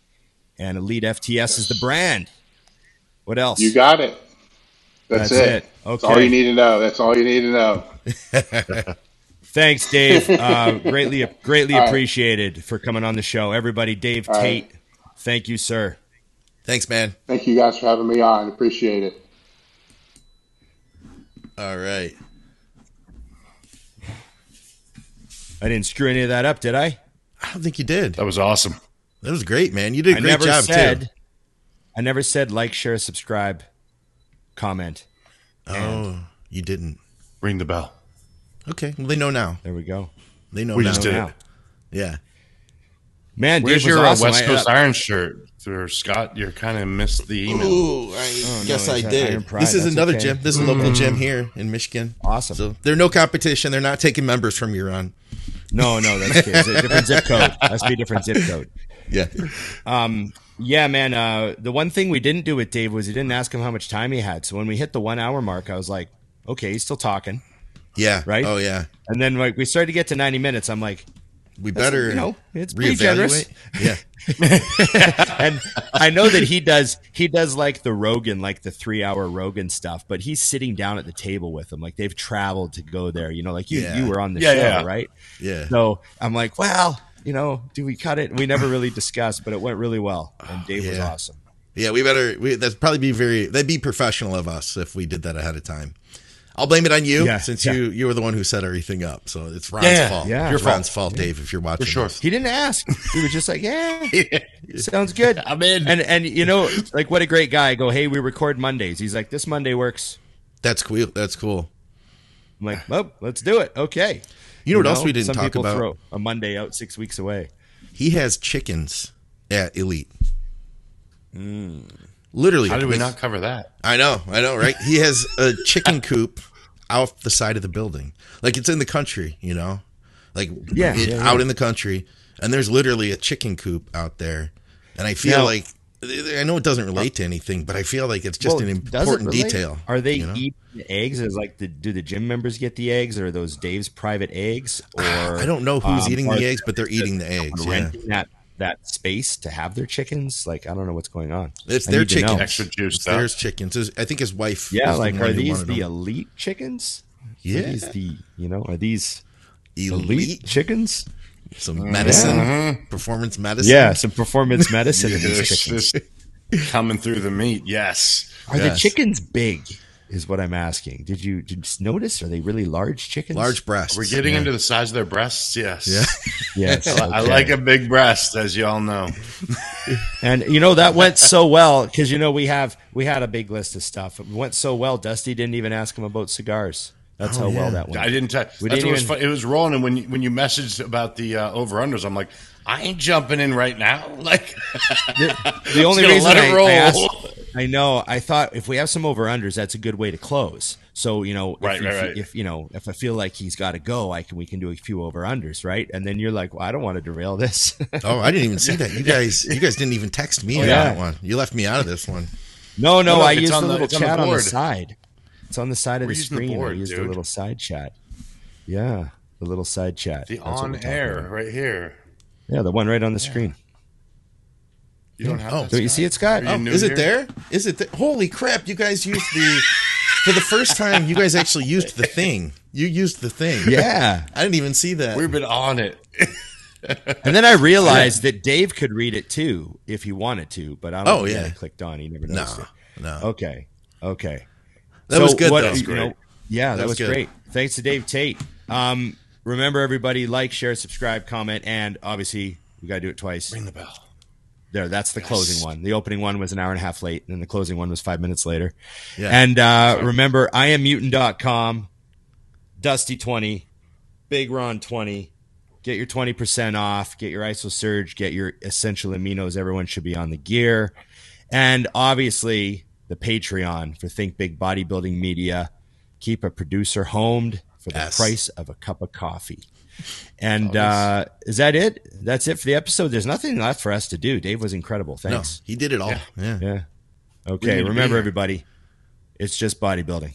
and Elite FTS is the brand. What else? You got it. That's, That's it. it. That's all you need to know. That's all you need to know. Thanks, Dave. Uh, greatly, greatly All right. appreciated for coming on the show. Everybody, Dave All Tate. right. Thank you, sir. Thanks, man. Thank you guys for having me on. Appreciate it. All right. I didn't screw any of that up, did I? I don't think you did. That was awesome. That was great, man. You did a I great never job said. too. I never said like, share, subscribe, comment. Oh, you didn't. Ring the bell. Okay. Well, they know now. There we go. They know We now. just did Now. it. Yeah. Man, Where's your uh, awesome. West I- Coast uh, Iron shirt? Or Scott, you kind of missed the email. Ooh, I Oh, guess no, I did. This is That's another okay. gym. This is a local gym here in Michigan. Awesome. So they're no competition. They're not taking members from your Huron. No, no, that's okay. It's a different zip code. Has to be a different zip code. Yeah. Um, Yeah, man. Uh, the one thing we didn't do with Dave was he didn't ask him how much time he had. So when we hit the one hour mark, I was like, okay, he's still talking. Yeah. Right? Oh yeah. And then like we started to get to 90 minutes. I'm like, We better you know, it's pretty generous. Yeah. and I know that he does he does like the Rogan, like the three hour Rogan stuff, but he's sitting down at the table with them. Like they've traveled to go there, you know, like you Yeah. you were on the Yeah, show, yeah. right? Yeah. So I'm like, well, you know, do we cut it? We never really discussed, but it went really well, oh, and Dave was awesome. Yeah, we better. We, that'd probably be very. That'd be professional of us if we did that ahead of time. I'll blame it on you Yeah, since yeah. you you were the one who set everything up. So it's Ron's Yeah, fault. yeah. It's Your Ron's fault, Dave. If you're watching, For sure. this. He didn't ask. He was just like, "Yeah, sounds good." I'm in. And and you know, like what a great guy. I go, "Hey, we record Mondays." He's like, "This Monday works." That's cool. That's cool. I'm like, "Oh, let's do it." Okay. You know what else we didn't some talk people about? Throw a Monday out six weeks away. He has chickens at Elite. Hmm. Literally, How did we with- not cover that? I know, I know, right? He has a chicken coop out the side of the building, like it's in the country, you know, like Yeah, it- yeah, out in the country, and there's literally a chicken coop out there, and I feel Now- like I know it doesn't relate to anything, but I feel like it's just Well, an important detail. Are they you know? eating the eggs? Is like the, do the gym members get the eggs, or are those Dave's private eggs? Or I don't know who's um, eating the eggs, but they're eating the eggs. Yeah. that that space to have their chickens? Like I don't know what's going on. It's I their need to know. chickens. Extra juice It's stuff. theirs chickens. His- I think his wife. Yeah, is the like one are these the them. elite chickens? Yeah. Are these the you know are these elite, elite chickens? some medicine, Mm-hmm. performance medicine? Yeah, some performance medicine in these chickens. coming through the meat. Yes. Are the chickens big? Is what I'm asking. Did you did you notice? Are they really large chickens? large breasts. We're getting Yeah. into the size of their breasts. Yes. Yeah. Yes. I like a big breast, as you all know. And you know that went so well because you know we have we had a big list of stuff. It went so well. Dusty didn't even ask him about cigars. That's how well that went. I didn't tell. We that's didn't what was fun. It was rolling, and when you, when you messaged about the uh, over unders, I'm like, I ain't jumping in right now. Like, the only gonna reason I, roll. I asked, I know, I thought if we have some over unders, that's a good way to close. So you know, if, Right, if, right, right. if you know, if I feel like he's got to go, I can we can do a few over unders, right? And then you're like, well, I don't want to derail this. Oh, I didn't even see that. You guys, you guys didn't even text me oh, on Oh, yeah. that one. You left me out of this one. no, no, No, no, I it's used on the the- little it's on the chat on the side. It's on the side of We're the using the screen. board, I used the dude. little side chat. Yeah, the little side chat. the That's what on air right here. Yeah, the one right on the screen. You don't have. Oh. that, Don't you see it, Scott? Are Oh, new Is it here? there? Is it? Th- Holy crap! You guys used the for the first time. You guys actually used the thing. You used the thing. Yeah. I didn't even see that. We've been on it. And then I realized that Dave could read it too if he wanted to, but I don't Oh, think yeah. he clicked on. He never no, noticed it. no. Okay. Okay. That was good, though. you That was know, yeah, that, That was, was great. Thanks to Dave Tate. Um, remember, everybody, like, share, subscribe, comment, and obviously, we got to do it twice. Ring the bell. There, that's the closing one. The opening one was an hour and a half late, and then the closing one was five minutes later. Yeah. And uh, remember, IamMutant.com, Dusty20, Big Ron20. Get your 20% off, get your ISO Surge, get your essential aminos. Everyone should be on the gear. And obviously, the Patreon for Think Big Bodybuilding Media. Keep a producer homed for the Yes. price of a cup of coffee. And uh, is that it? That's it for the episode. There's nothing left for us to do. Dave was incredible. no, Thanks. he did it all. Yeah. Yeah. We Okay. need to be Remember, everybody, it's just bodybuilding.